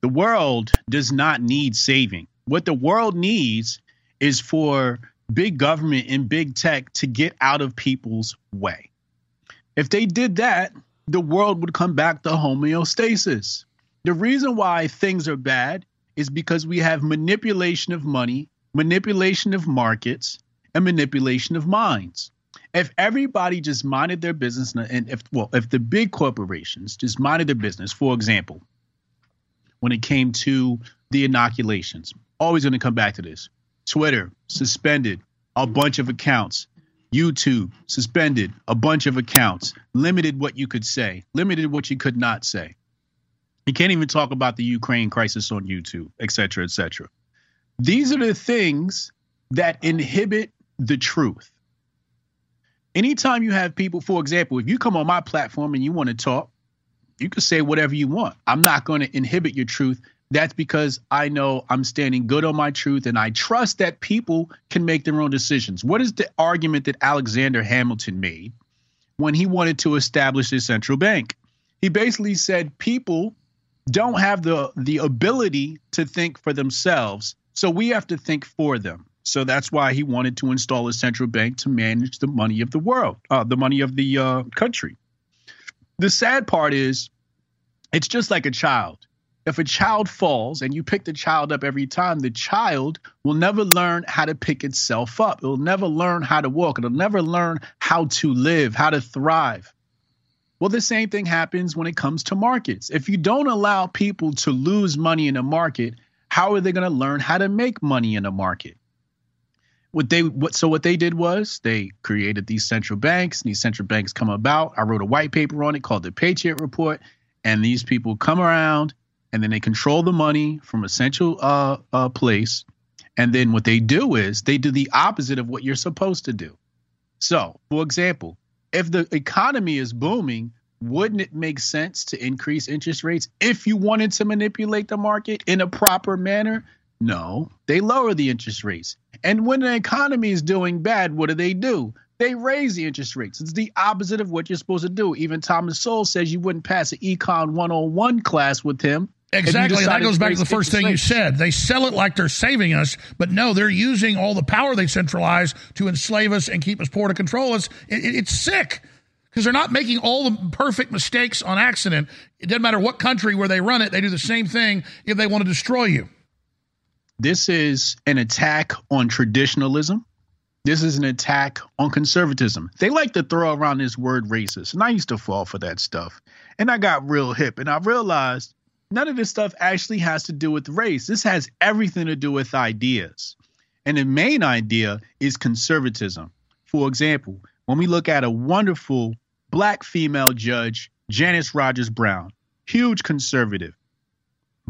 The world does not need saving. What the world needs is for big government and big tech to get out of people's way. If they did that, the world would come back to homeostasis. The reason why things are bad is because we have manipulation of money, manipulation of markets, and manipulation of minds. If everybody just minded their business, and if well, if the big corporations just minded their business, for example, when it came to the inoculations, always going to come back to this. Twitter suspended a bunch of accounts. YouTube suspended a bunch of accounts, limited what you could say, limited what you could not say. You can't even talk about the Ukraine crisis on YouTube, et cetera, et cetera. These are the things that inhibit the truth. Anytime you have people, for example, if you come on my platform and you want to talk, you can say whatever you want. I'm not going to inhibit your truth. That's because I know I'm standing good on my truth and I trust that people can make their own decisions. What is the argument that Alexander Hamilton made when he wanted to establish a central bank? He basically said people don't have the the ability to think for themselves, so we have to think for them. So that's why he wanted to install a central bank to manage the money of the world, uh, the money of the uh, country. The sad part is, it's just like a child. If a child falls and you pick the child up every time, the child will never learn how to pick itself up. It'll never learn how to walk. It'll never learn how to live, how to thrive. Well, the same thing happens when it comes to markets. If you don't allow people to lose money in a market, how are they going to learn how to make money in a market? What they what so what they did was they created these central banks, and these central banks come about. I wrote a white paper on it called the Patriot Report, and these people come around and then they control the money from a central uh, uh, place. And then what they do is they do the opposite of what you're supposed to do. So, for example, if the economy is booming, wouldn't it make sense to increase interest rates if you wanted to manipulate the market in a proper manner? No, they lower the interest rates. And when the economy is doing bad, what do they do? They raise the interest rates. It's the opposite of what you're supposed to do. Even Thomas Sowell says you wouldn't pass an Econ 101 class with him. Exactly. And that goes back to the first thing you said. They sell it like they're saving us, but no, they're using all the power they centralize to enslave us and keep us poor to control us. It, it, it's sick because they're not making all the perfect mistakes on accident. It doesn't matter what country where they run it, they do the same thing if they want to destroy you. This is an attack on traditionalism. This is an attack on conservatism. They like to throw around this word racist, and I used to fall for that stuff. And I got real hip, and I realized none of this stuff actually has to do with race. This has everything to do with ideas. And the main idea is conservatism. For example, when we look at a wonderful black female judge, Janice Rogers Brown, huge conservative,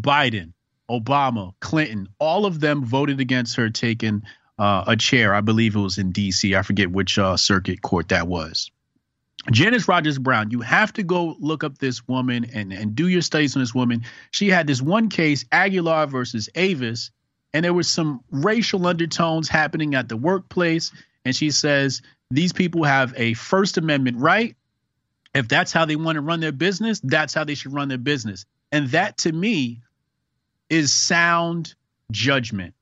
Biden, Obama, Clinton, all of them voted against her taking uh, a chair. I believe it was in D.C. I forget which uh, circuit court that was. Janice Rogers Brown, you have to go look up this woman and, and do your studies on this woman. She had this one case, Aguilar versus Avis, and there was some racial undertones happening at the workplace. And she says these people have a First Amendment right. If that's how they want to run their business, that's how they should run their business. And that to me is sound judgment.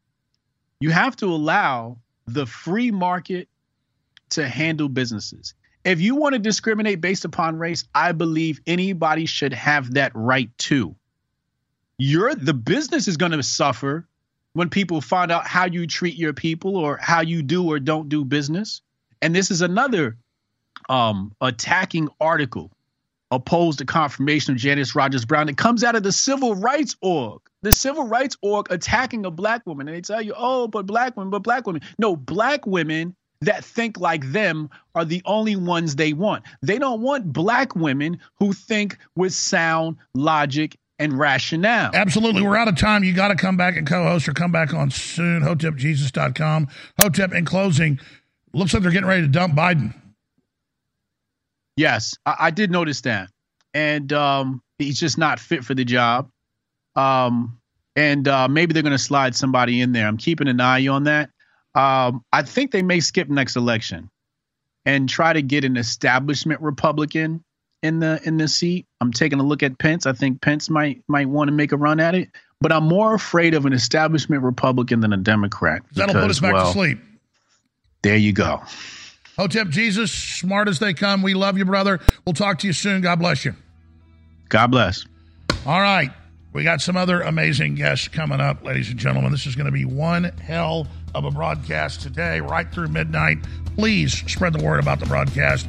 You have to allow the free market to handle businesses. If you want to discriminate based upon race, I believe anybody should have that right too. The business is going to suffer when people find out how you treat your people or how you do or don't do business. And this is another um, attacking article opposed to confirmation of Janice Rogers Brown. It comes out of the civil rights org. The civil rights org attacking a black woman. And they tell you, oh, but black women, but black women. No, black women that think like them are the only ones they want. They don't want black women who think with sound logic and rationale. Absolutely. We're out of time. You got to come back and co host or come back on soon. HotepJesus.com. Hotep, in closing, looks like they're getting ready to dump Biden. Yes, I, I did notice that. And um, he's just not fit for the job. Um, and uh, maybe they're going to slide somebody in there. I'm keeping an eye on that. Um, I think they may skip next election and try to get an establishment Republican in the in the seat. I'm taking a look at Pence. I think Pence might might want to make a run at it, but I'm more afraid of an establishment Republican than a Democrat. That'll put us back well, to sleep. There you go. Hotep Jesus, smart as they come. We love you, brother. We'll talk to you soon. God bless you. God bless. All right. We got some other amazing guests coming up, ladies and gentlemen. This is going to be one hell of a broadcast today, right through midnight. Please spread the word about the broadcast.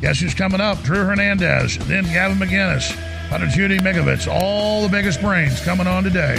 Guess who's coming up? Drew Hernandez, then Gavin McInnes, Hunter Judy Mikovits, all the biggest brains coming on today.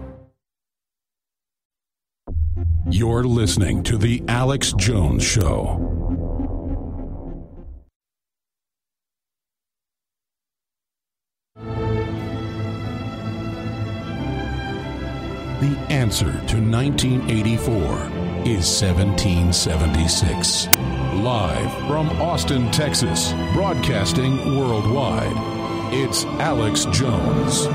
You're listening to The Alex Jones Show. The answer to 1984 is 1776. Live from Austin, Texas, broadcasting worldwide, it's Alex Jones.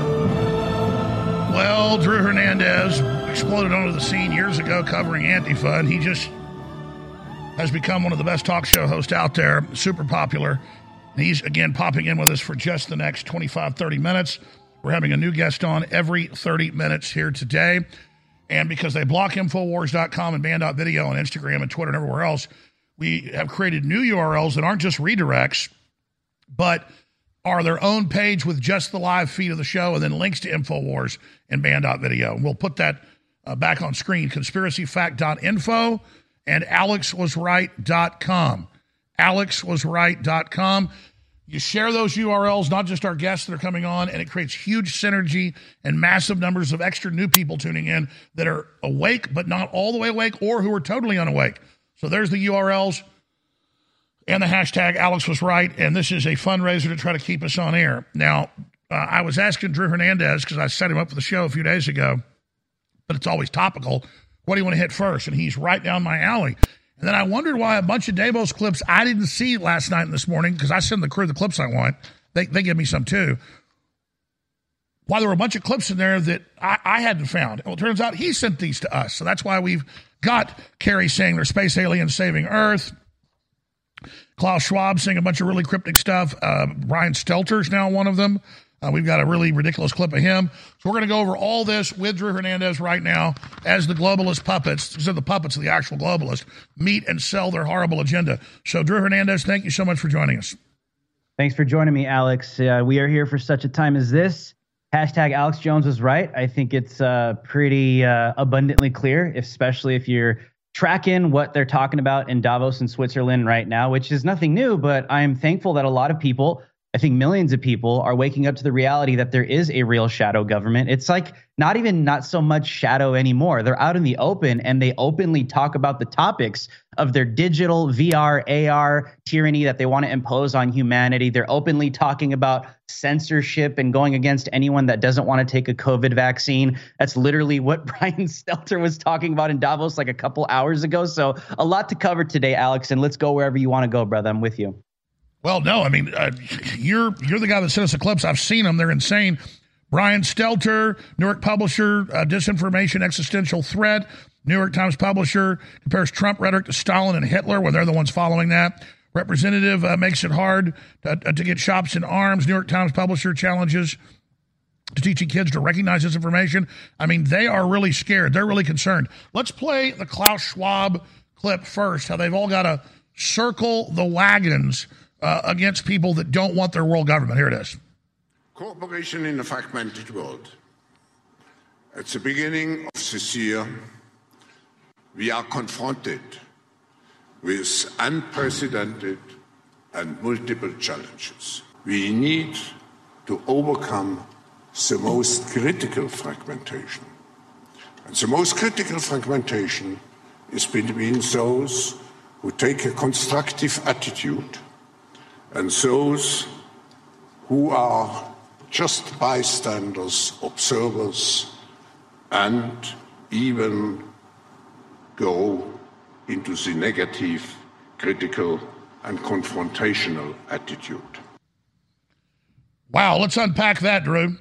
Well, Drew Hernandez exploded onto the scene years ago covering Antifa, and he just has become one of the best talk show hosts out there, super popular. And he's again popping in with us for just the next 25, 30 minutes. We're having a new guest on every 30 minutes here today. And because they block Infowars.com and Banned.video on Instagram and Twitter and everywhere else, we have created new URLs that aren't just redirects, but are their own page with just the live feed of the show and then links to Infowars and Banned.video. And we'll put that uh, back on screen conspiracyfact.info and alexwasright.com. alexwasright.com. You share those URLs, not just our guests that are coming on, and it creates huge synergy and massive numbers of extra new people tuning in that are awake, but not all the way awake, or who are totally unawake. So there's the URLs and the hashtag Alex was right. And this is a fundraiser to try to keep us on air. Now, uh, I was asking Drew Hernandez because I set him up for the show a few days ago, but it's always topical. What do you want to hit first? And he's right down my alley. And then I wondered why a bunch of Davos clips I didn't see last night and this morning because I send the crew the clips I want. They, they give me some too. Why there were a bunch of clips in there that I, I hadn't found. Well, it turns out he sent these to us. So that's why we've got Kerry saying they're space aliens saving Earth. Klaus Schwab saying a bunch of really cryptic stuff. Uh, Brian Stelter's now one of them. Uh, we've got a really ridiculous clip of him. So we're going to go over all this with Drew Hernandez right now as the globalist puppets, instead of the puppets of the actual globalist, meet and sell their horrible agenda. So, Drew Hernandez, thank you so much for joining us. Thanks for joining me, Alex. Uh, we are here for such a time as this. Hashtag Alex Jones was right. I think it's uh, pretty uh, abundantly clear, especially if you're tracking what they're talking about in Davos in Switzerland right now, which is nothing new, but I'm thankful that a lot of people I think millions of people are waking up to the reality that there is a real shadow government. It's like not even not so much shadow anymore. They're out in the open and they openly talk about the topics of their digital VR, AR tyranny that they want to impose on humanity. They're openly talking about censorship and going against anyone that doesn't want to take a COVID vaccine. That's literally what [LAUGHS] Brian Stelter was talking about in Davos like a couple hours ago. So, a lot to cover today, Alex, and let's go wherever you want to go, brother. I'm with you. Well, no, I mean, uh, you're you're the guy that sent us the clips. I've seen them; they're insane. Brian Stelter, New York publisher, uh, disinformation existential threat. New York Times publisher compares Trump rhetoric to Stalin and Hitler when they're the ones following that. Representative uh, makes it hard to, uh, to get shops in arms. New York Times publisher challenges to teaching kids to recognize this information. I mean, they are really scared. They're really concerned. Let's play the Klaus Schwab clip first. How they've all got to circle the wagons uh, against people that don't want their world government. Here it is. Cooperation in a fragmented world. At the beginning of this year, we are confronted with unprecedented and multiple challenges. We need to overcome the most critical fragmentation. And the most critical fragmentation is between those who take a constructive attitude and those who are just bystanders, observers, and even go into the negative, critical, and confrontational attitude. Wow, let's unpack that, Drew.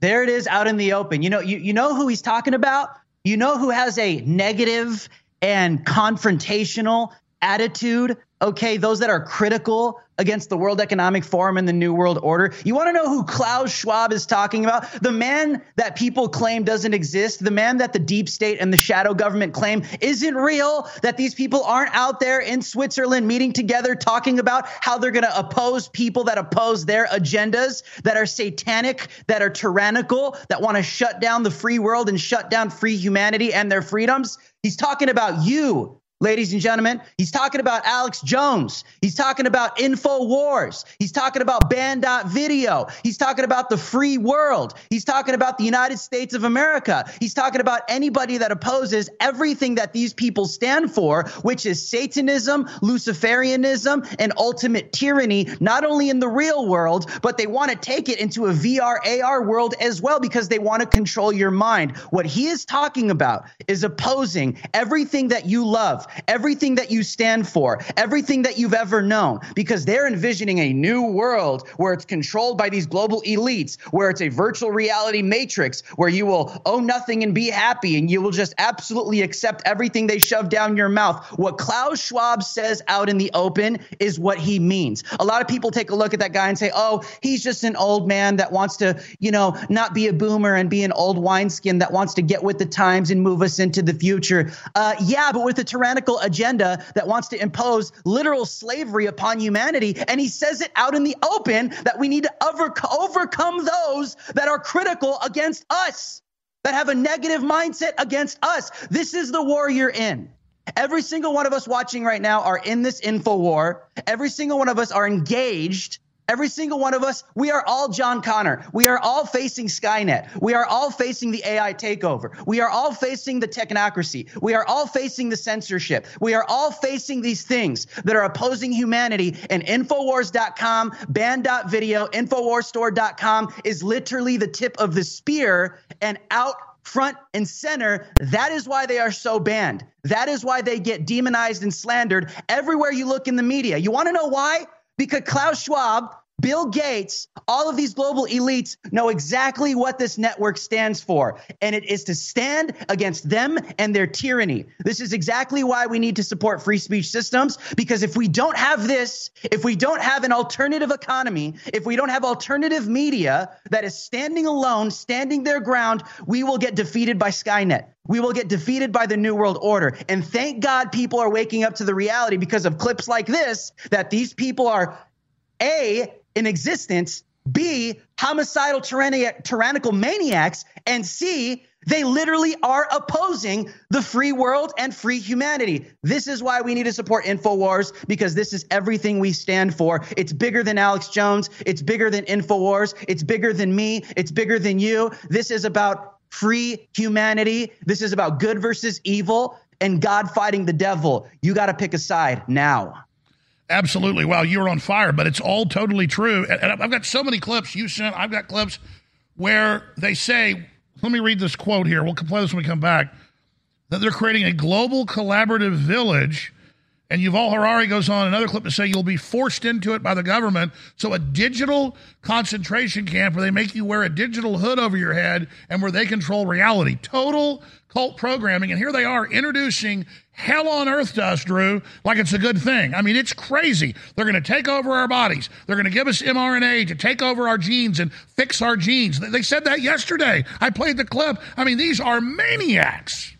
There it is out in the open. You know, you, you know who he's talking about? You know who has a negative and confrontational attitude? Okay, those that are critical against the World Economic Forum and the New World Order. You want to know who Klaus Schwab is talking about? The man that people claim doesn't exist, the man that the deep state and the shadow government claim isn't real, that these people aren't out there in Switzerland meeting together talking about how they're going to oppose people that oppose their agendas, that are satanic, that are tyrannical, that want to shut down the free world and shut down free humanity and their freedoms. He's talking about you, ladies and gentlemen. He's talking about Alex Jones. He's talking about InfoWars. He's talking about Banned.video. He's talking about the free world. He's talking about the United States of America. He's talking about anybody that opposes everything that these people stand for, which is Satanism, Luciferianism, and ultimate tyranny, not only in the real world, but they want to take it into a VR, AR world as well because they want to control your mind. What he is talking about is opposing everything that you love, everything that you stand for, everything that you've ever known, because they're envisioning a new world where it's controlled by these global elites, where it's a virtual reality matrix, where you will own nothing and be happy, and you will just absolutely accept everything they shove down your mouth. What Klaus Schwab says out in the open is what he means. A lot of people take a look at that guy and say, oh, he's just an old man that wants to, you know, not be a boomer and be an old wineskin that wants to get with the times and move us into the future. Uh, yeah, but with a tyrannical agenda that wants to impose literal slavery upon humanity. And he says it out in the open that we need to over- overcome those that are critical against us, that have a negative mindset against us. This is the war you're in. Every single one of us watching right now are in this info war. Every single one of us are engaged. Every single one of us, we are all John Connor. We are all facing Skynet. We are all facing the AI takeover. We are all facing the technocracy. We are all facing the censorship. We are all facing these things that are opposing humanity. And Infowars.com, Banned.video, InfoWarsStore.com is literally the tip of the spear and out front and center. That is why they are so banned. That is why they get demonized and slandered everywhere you look in the media. You want to know why? Because Klaus Schwab, Bill Gates, all of these global elites know exactly what this network stands for, and it is to stand against them and their tyranny. This is exactly why we need to support free speech systems, because if we don't have this, if we don't have an alternative economy, if we don't have alternative media that is standing alone, standing their ground, we will get defeated by Skynet. We will get defeated by the New World Order. And thank God people are waking up to the reality because of clips like this that these people are A, in existence, B, homicidal tyranni- tyrannical maniacs, and C, they literally are opposing the free world and free humanity. This is why we need to support InfoWars because this is everything we stand for. It's bigger than Alex Jones. It's bigger than InfoWars. It's bigger than me. It's bigger than you. This is about free humanity. This is about good versus evil and God fighting the devil. You got to pick a side now. Absolutely. Wow, you're on fire, but it's all totally true. And I've got so many clips you sent. I've got clips where they say, let me read this quote here. We'll play this when we come back. That they're creating a global collaborative village. And Yuval Harari goes on another clip to say you'll be forced into it by the government. So a digital concentration camp where they make you wear a digital hood over your head and where they control reality. Total cult programming. And here they are introducing hell on earth to us, Drew, like it's a good thing. I mean, it's crazy. They're going to take over our bodies. They're going to give us mRNA to take over our genes and fix our genes. They said that yesterday. I played the clip. I mean, these are maniacs.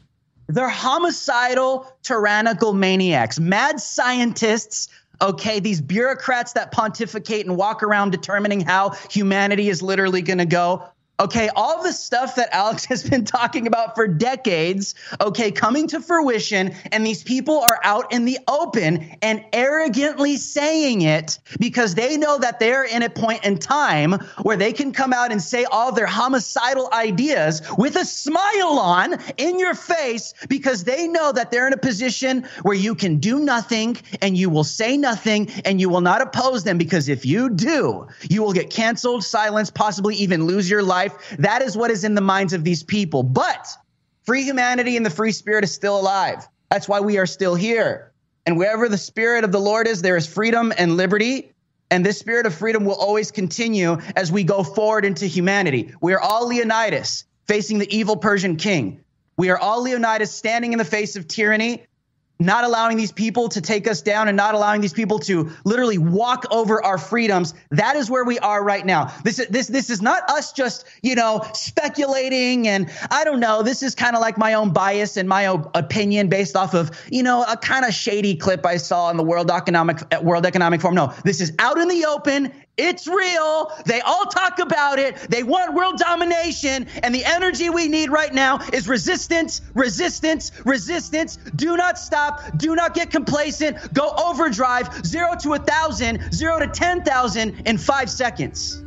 They're homicidal, tyrannical maniacs, mad scientists. Okay, these bureaucrats that pontificate and walk around determining how humanity is literally going to go. Okay, all the stuff that Alex [LAUGHS] has been talking about for decades, okay, coming to fruition, and these people are out in the open and arrogantly saying it because they know that they're in a point in time where they can come out and say all their homicidal ideas with a smile on in your face because they know that they're in a position where you can do nothing and you will say nothing and you will not oppose them because if you do, you will get canceled, silenced, possibly even lose your life. That is what is in the minds of these people. But free humanity and the free spirit is still alive. That's why we are still here. And wherever the spirit of the Lord is, there is freedom and liberty. And this spirit of freedom will always continue as we go forward into humanity. We are all Leonidas facing the evil Persian king. We are all Leonidas standing in the face of tyranny, not allowing these people to take us down and not allowing these people to literally walk over our freedoms. That is where we are right now. This is this this is not us just, you know, speculating and I don't know, this is kind of like my own bias and my own opinion based off of, you know, a kind of shady clip I saw in the World Economic World Economic Forum. No, this is out in the open. It's real. They all talk about it. They want world domination. And the energy we need right now is resistance, resistance, resistance. Do not stop. Do not get complacent. Go overdrive. Zero to a thousand, zero to 10,000 in five seconds.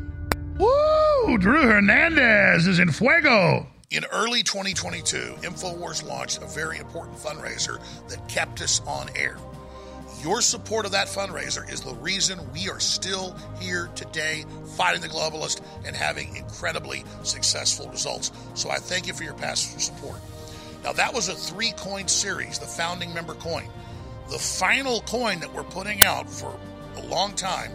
Woo! Drew Hernandez is in fuego. In early 2022, InfoWars launched a very important fundraiser that kept us on air. Your support of that fundraiser is the reason we are still here today fighting the globalist and having incredibly successful results. So I thank you for your past support. Now, that was a three coin series, the founding member coin. The final coin that we're putting out for a long time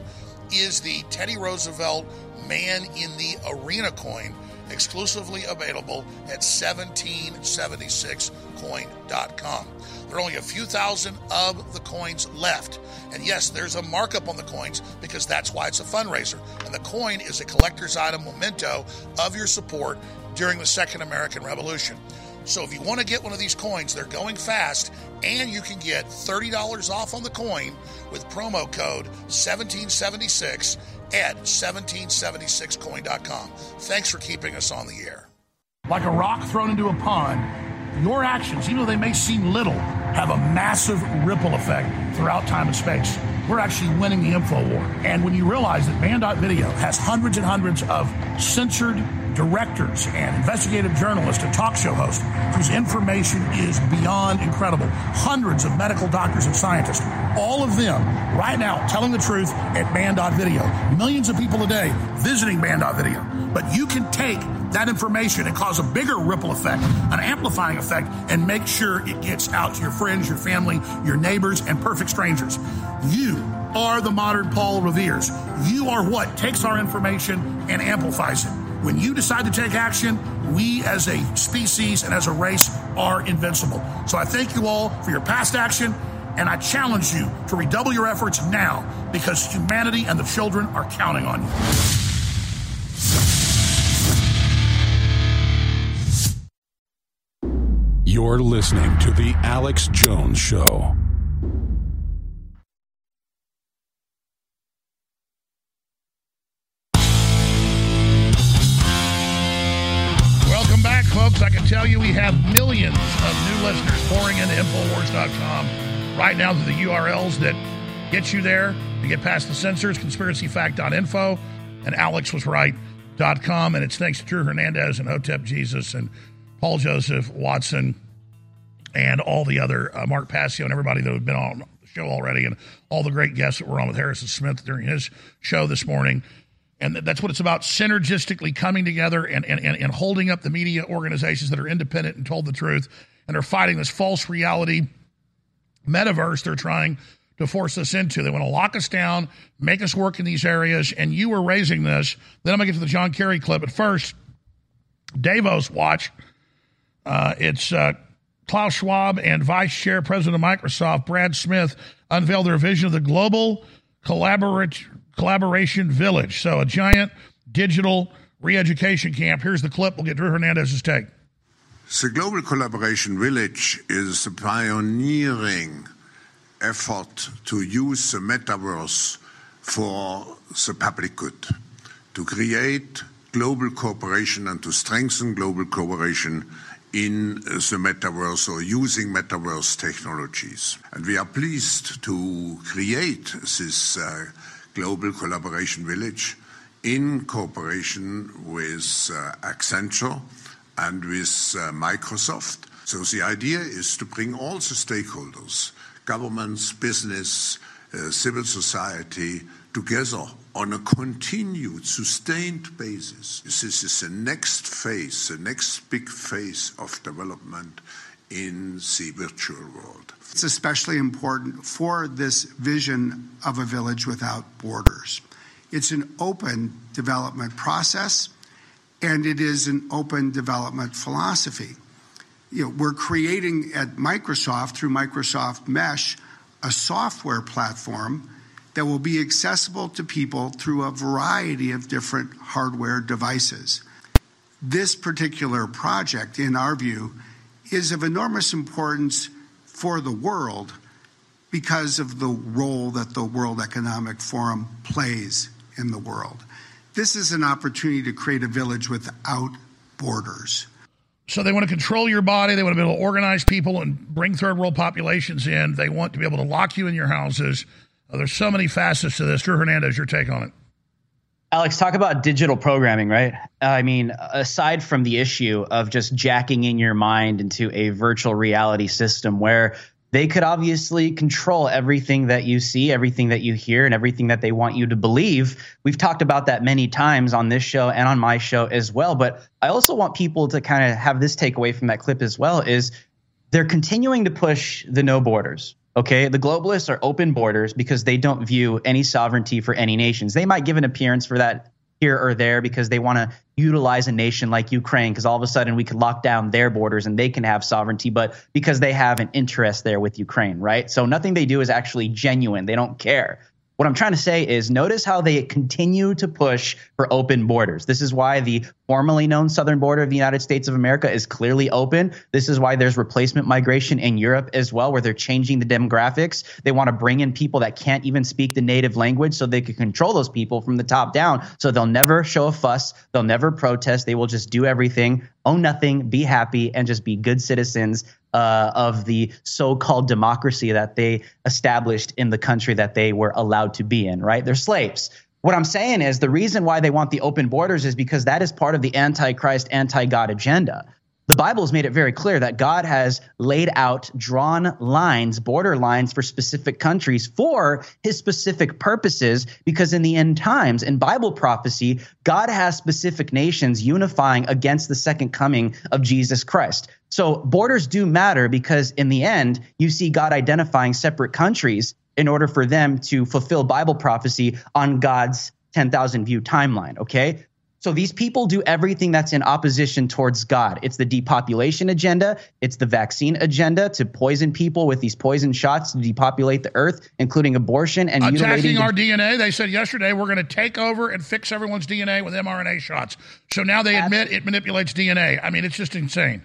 is the Teddy Roosevelt Man in the Arena coin, exclusively available at 1776coin.com. There are only a few thousand of the coins left. And yes, there's a markup on the coins because that's why it's a fundraiser. And the coin is a collector's item memento of your support during the Second American Revolution. So if you want to get one of these coins, they're going fast, and you can get $30 off on the coin with promo code 1776 at 1776coin.com. Thanks for keeping us on the air. Like a rock thrown into a pond, your actions, even though they may seem little, have a massive ripple effect throughout time and space. We're actually winning the info war. And when you realize that Banned.video has hundreds and hundreds of censored directors and investigative journalists and talk show hosts whose information is beyond incredible. Hundreds of medical doctors and scientists, all of them right now telling the truth at Banned.video. Millions of people a day visiting Banned.video. But you can take that information and cause a bigger ripple effect, an amplifying effect, and make sure it gets out to your friends, your family, your neighbors, and perfect strangers. You are the modern Paul Revere's. You are what takes our information and amplifies it. When you decide to take action, we as a species and as a race are invincible. So I thank you all for your past action, and I challenge you to redouble your efforts now because humanity and the children are counting on you. You're listening to The Alex Jones Show. Have millions of new listeners pouring into Infowars.com right now to the URLs that get you there to get past the censors, conspiracyfact.info and alexwasright.com. And it's thanks to Drew Hernandez and Hotep Jesus and Paul Joseph Watson and all the other, uh, Mark Passio and everybody that have been on the show already and all the great guests that were on with Harrison Smith during his show this morning. And that's what it's about synergistically coming together and, and, and, holding up the media organizations that are independent and told the truth and are fighting this false reality metaverse they're trying to force us into. They want to lock us down, make us work in these areas, and you were raising this. Then I'm going to get to the John Kerry clip. But first, Davos Watch. Uh, it's uh, Klaus Schwab and Vice Chair President of Microsoft, Brad Smith, unveiled their vision of the global collaborate, collaboration village. So, a giant digital re education camp. Here's the clip. We'll get Drew Hernandez's take. The Global Collaboration Village is a pioneering effort to use the metaverse for the public good, to create global cooperation and to strengthen global cooperation in the metaverse or using metaverse technologies. And we are pleased to create this uh, global collaboration village in cooperation with uh, Accenture and with uh, Microsoft. So the idea is to bring all the stakeholders, governments, business, uh, civil society, together on a continued, sustained basis. This is the next phase, the next big phase of development in the virtual world. It's especially important for this vision of a village without borders. It's an open development process and it is an open development philosophy. You know, we're creating at Microsoft through Microsoft Mesh a software platform that will be accessible to people through a variety of different hardware devices. This particular project, in our view, is of enormous importance for the world because of the role that the World Economic Forum plays in the world. This is an opportunity to create a village without borders. So they want to control your body. They want to be able to organize people and bring third world populations in. They want to be able to lock you in your houses. Uh, there's so many facets to this. Drew Hernandez, your take on it. Alex, talk about digital programming, right? I mean, aside from the issue of just jacking in your mind into a virtual reality system where they could obviously control everything that you see, everything that you hear, and everything that they want you to believe. We've talked about that many times on this show and on my show as well. But I also want people to kind of have this takeaway from that clip as well is they're continuing to push the no borders. Okay, the globalists are open borders because they don't view any sovereignty for any nations. They might give an appearance for that here or there because they want to utilize a nation like Ukraine because all of a sudden we could lock down their borders and they can have sovereignty, but because they have an interest there with Ukraine, right? So nothing they do is actually genuine. They don't care. What I'm trying to say is notice how they continue to push for open borders. This is why the formerly known southern border of the United States of America is clearly open. This is why there's replacement migration in Europe as well, where they're changing the demographics. They want to bring in people that can't even speak the native language so they can control those people from the top down. So they'll never show a fuss. They'll never protest. They will just do everything own nothing, be happy, and just be good citizens uh, of the so-called democracy that they established in the country that they were allowed to be in. Right? They're slaves. What I'm saying is the reason why they want the open borders is because that is part of the antichrist, anti-God agenda. The Bible has made it very clear that God has laid out, drawn lines, border lines for specific countries for his specific purposes, because in the end times, in Bible prophecy, God has specific nations unifying against the second coming of Jesus Christ. So borders do matter because in the end, you see God identifying separate countries in order for them to fulfill Bible prophecy on God's 10,000 view timeline, okay? So these people do everything that's in opposition towards God. It's the depopulation agenda, it's the vaccine agenda to poison people with these poison shots to depopulate the earth, including abortion and Attacking our DNA. They said yesterday we're going to take over and fix everyone's DNA with mRNA shots. So now they admit it manipulates DNA. I mean, it's just insane.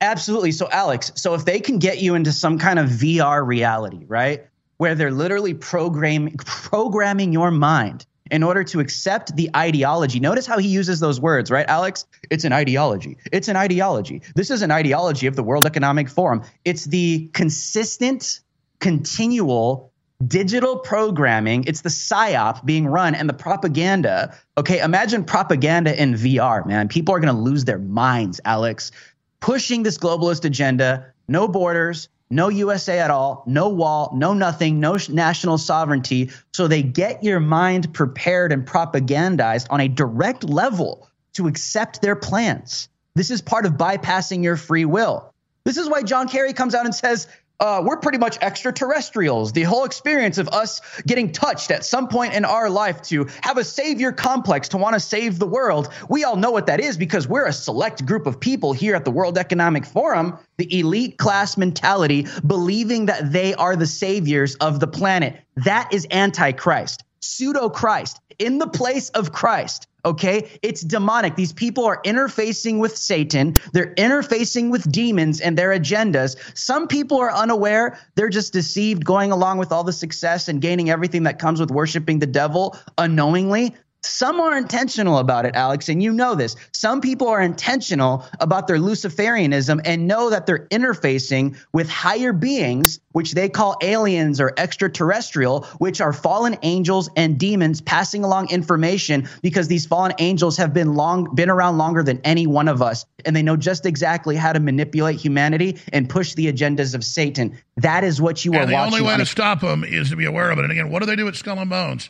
Absolutely. So, Alex, so if they can get you into some kind of VR reality, right, where they're literally program, programming your mind in order to accept the ideology. Notice how he uses those words, right, Alex? It's an ideology. It's an ideology. This is an ideology of the World Economic Forum. It's the consistent, continual digital programming. It's the psyop being run and the propaganda. Okay, imagine propaganda in VR, man. People are going to lose their minds, Alex. Pushing this globalist agenda, no borders, no USA at all, no wall, no nothing, no national sovereignty. So they get your mind prepared and propagandized on a direct level to accept their plans. This is part of bypassing your free will. This is why John Kerry comes out and says, uh, we're pretty much extraterrestrials. The whole experience of us getting touched at some point in our life to have a savior complex to want to save the world, we all know what that is because we're a select group of people here at the World Economic Forum, the elite class mentality, believing that they are the saviors of the planet. That is antichrist, pseudo Christ, in the place of Christ. Okay, it's demonic. These people are interfacing with Satan. They're interfacing with demons and their agendas. Some people are unaware. They're just deceived, going along with all the success and gaining everything that comes with worshiping the devil unknowingly. Some are intentional about it, Alex, and you know this. Some people are intentional about their Luciferianism and know that they're interfacing with higher beings, which they call aliens or extraterrestrial, which are fallen angels and demons passing along information because these fallen angels have been long been around longer than any one of us and they know just exactly how to manipulate humanity and push the agendas of Satan. That is what you are And the watching. only way to stop them is to be aware of it. And again, what do they do at Skull and Bones?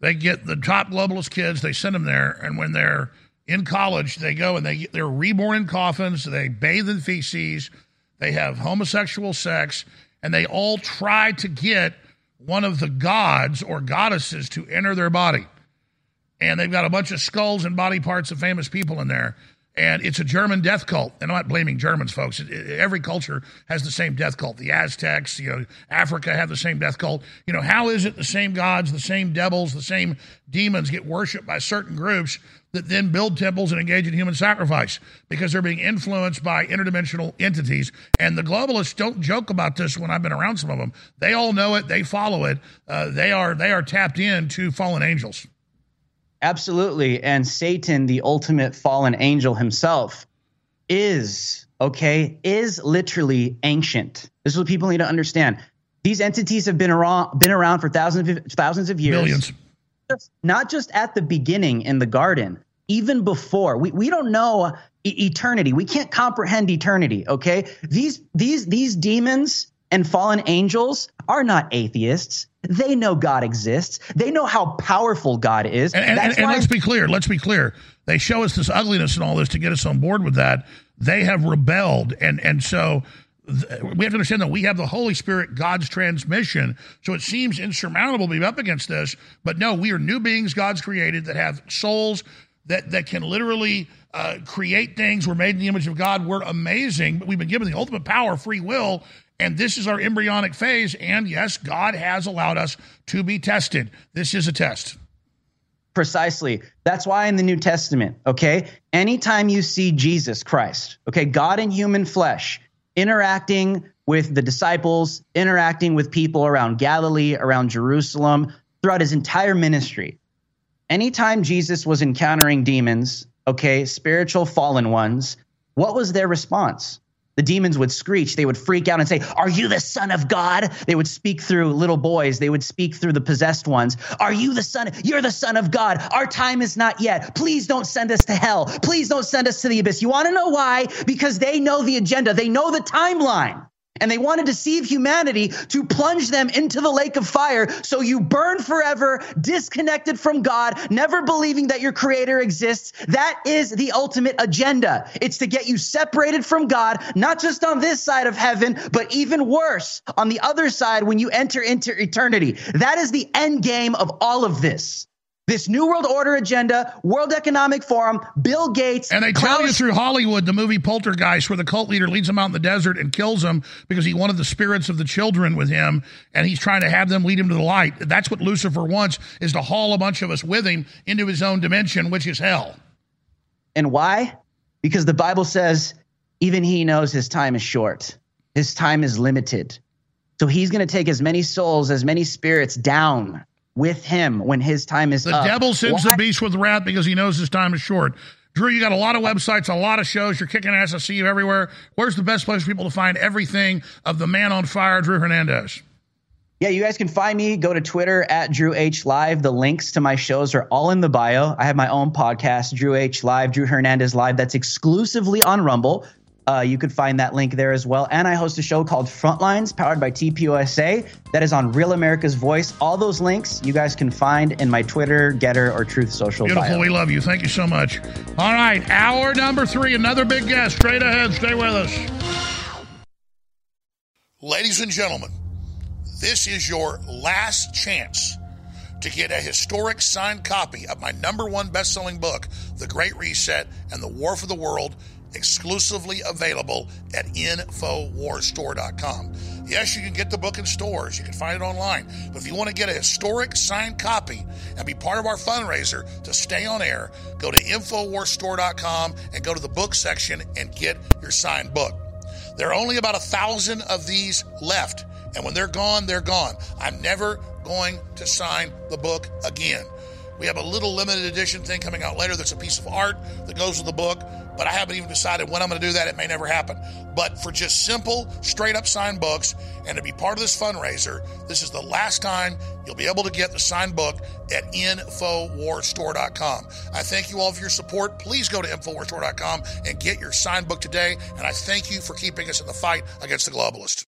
They get the top globalist kids, they send them there, and when they're in college, they go and they they're reborn in coffins. They bathe in feces. They have homosexual sex, and they all try to get one of the gods or goddesses to enter their body. And they've got a bunch of skulls and body parts of famous people in there. And it's a German death cult. And I'm not blaming Germans, folks. Every culture has the same death cult. The Aztecs, you know, Africa have the same death cult. You know, how is it the same gods, the same devils, the same demons get worshipped by certain groups that then build temples and engage in human sacrifice because they're being influenced by interdimensional entities? And the globalists don't joke about this when I've been around some of them. They all know it. They follow it. Uh, they are they are tapped into fallen angels. Absolutely. And Satan, the ultimate fallen angel himself, is, okay, is literally ancient. This is what people need to understand. These entities have been around, been around for thousands of, thousands of years. Millions. Not just at the beginning in the garden, even before. We, we don't know e- eternity. We can't comprehend eternity, okay? These, these, these demons and fallen angels are not atheists. They know God exists. They know how powerful God is. And, and, That's and, and let's be clear. Let's be clear. They show us this ugliness and all this to get us on board with that. They have rebelled, and and so th- we have to understand that we have the Holy Spirit, God's transmission. So it seems insurmountable to be up against this, but no, we are new beings God's created that have souls that that can literally uh, create things. We're made in the image of God. We're amazing, but we've been given the ultimate power, free will. And this is our embryonic phase. And yes, God has allowed us to be tested. This is a test. Precisely. That's why in the New Testament, okay, anytime you see Jesus Christ, okay, God in human flesh, interacting with the disciples, interacting with people around Galilee, around Jerusalem, throughout his entire ministry, anytime Jesus was encountering demons, okay, spiritual fallen ones, What was their response? The demons would screech. They would freak out and say, Are you the son of God? They would speak through little boys. They would speak through the possessed ones. Are you the son? You're the son of God. Our time is not yet. Please don't send us to hell. Please don't send us to the abyss. You want to know why? Because they know the agenda, they know the timeline. And they want to deceive humanity to plunge them into the lake of fire so you burn forever, disconnected from God, never believing that your creator exists. That is the ultimate agenda. It's to get you separated from God, not just on this side of heaven, but even worse, on the other side when you enter into eternity. That is the end game of all of this. This New World Order agenda, World Economic Forum, Bill Gates. And they tell you through Hollywood, the movie Poltergeist, where the cult leader leads them out in the desert and kills them because he wanted the spirits of the children with him, and he's trying to have them lead him to the light. That's what Lucifer wants: is to haul a bunch of us with him into his own dimension, which is hell. And why? Because the Bible says even he knows his time is short, his time is limited. So he's going to take as many souls, as many spirits down with him when his time is up. The up. devil sends Why? the beast with wrath because he knows his time is short. Drew, you got a lot of websites, a lot of shows. You're kicking ass. I see you everywhere. Where's the best place for people to find everything of the man on fire, Drew Hernandez? Yeah, you guys can find me. Go to Twitter at Drew H Live. The links to my shows are all in the bio. I have my own podcast, Drew H Live, Drew Hernandez Live, that's exclusively on Rumble. Uh, you could find that link there as well. And I host a show called Frontlines, powered by TPUSA, that is on Real America's Voice. All those links you guys can find in my Twitter, Gettr, or Truth Social Beautiful. bio. We love you. Thank you so much. All right, hour number three. Another big guest. Straight ahead. Stay with us. Ladies and gentlemen, this is your last chance to get a historic signed copy of my number one best selling book, The Great Reset and the War for the World, exclusively available at InfoWarsStore.com. Yes, you can get the book in stores, you can find it online, but if you want to get a historic signed copy and be part of our fundraiser to stay on air, go to InfoWarsStore.com and go to the book section and get your signed book. There are only about a thousand of these left. And when they're gone, they're gone. I'm never going to sign the book again. We have a little limited edition thing coming out later that's a piece of art that goes with the book, but I haven't even decided when I'm going to do that. It may never happen. But for just simple, straight up signed books and to be part of this fundraiser, this is the last time you'll be able to get the signed book at InfoWarsStore.com. I thank you all for your support. Please go to InfoWarsStore.com and get your signed book today. And I thank you for keeping us in the fight against the globalists.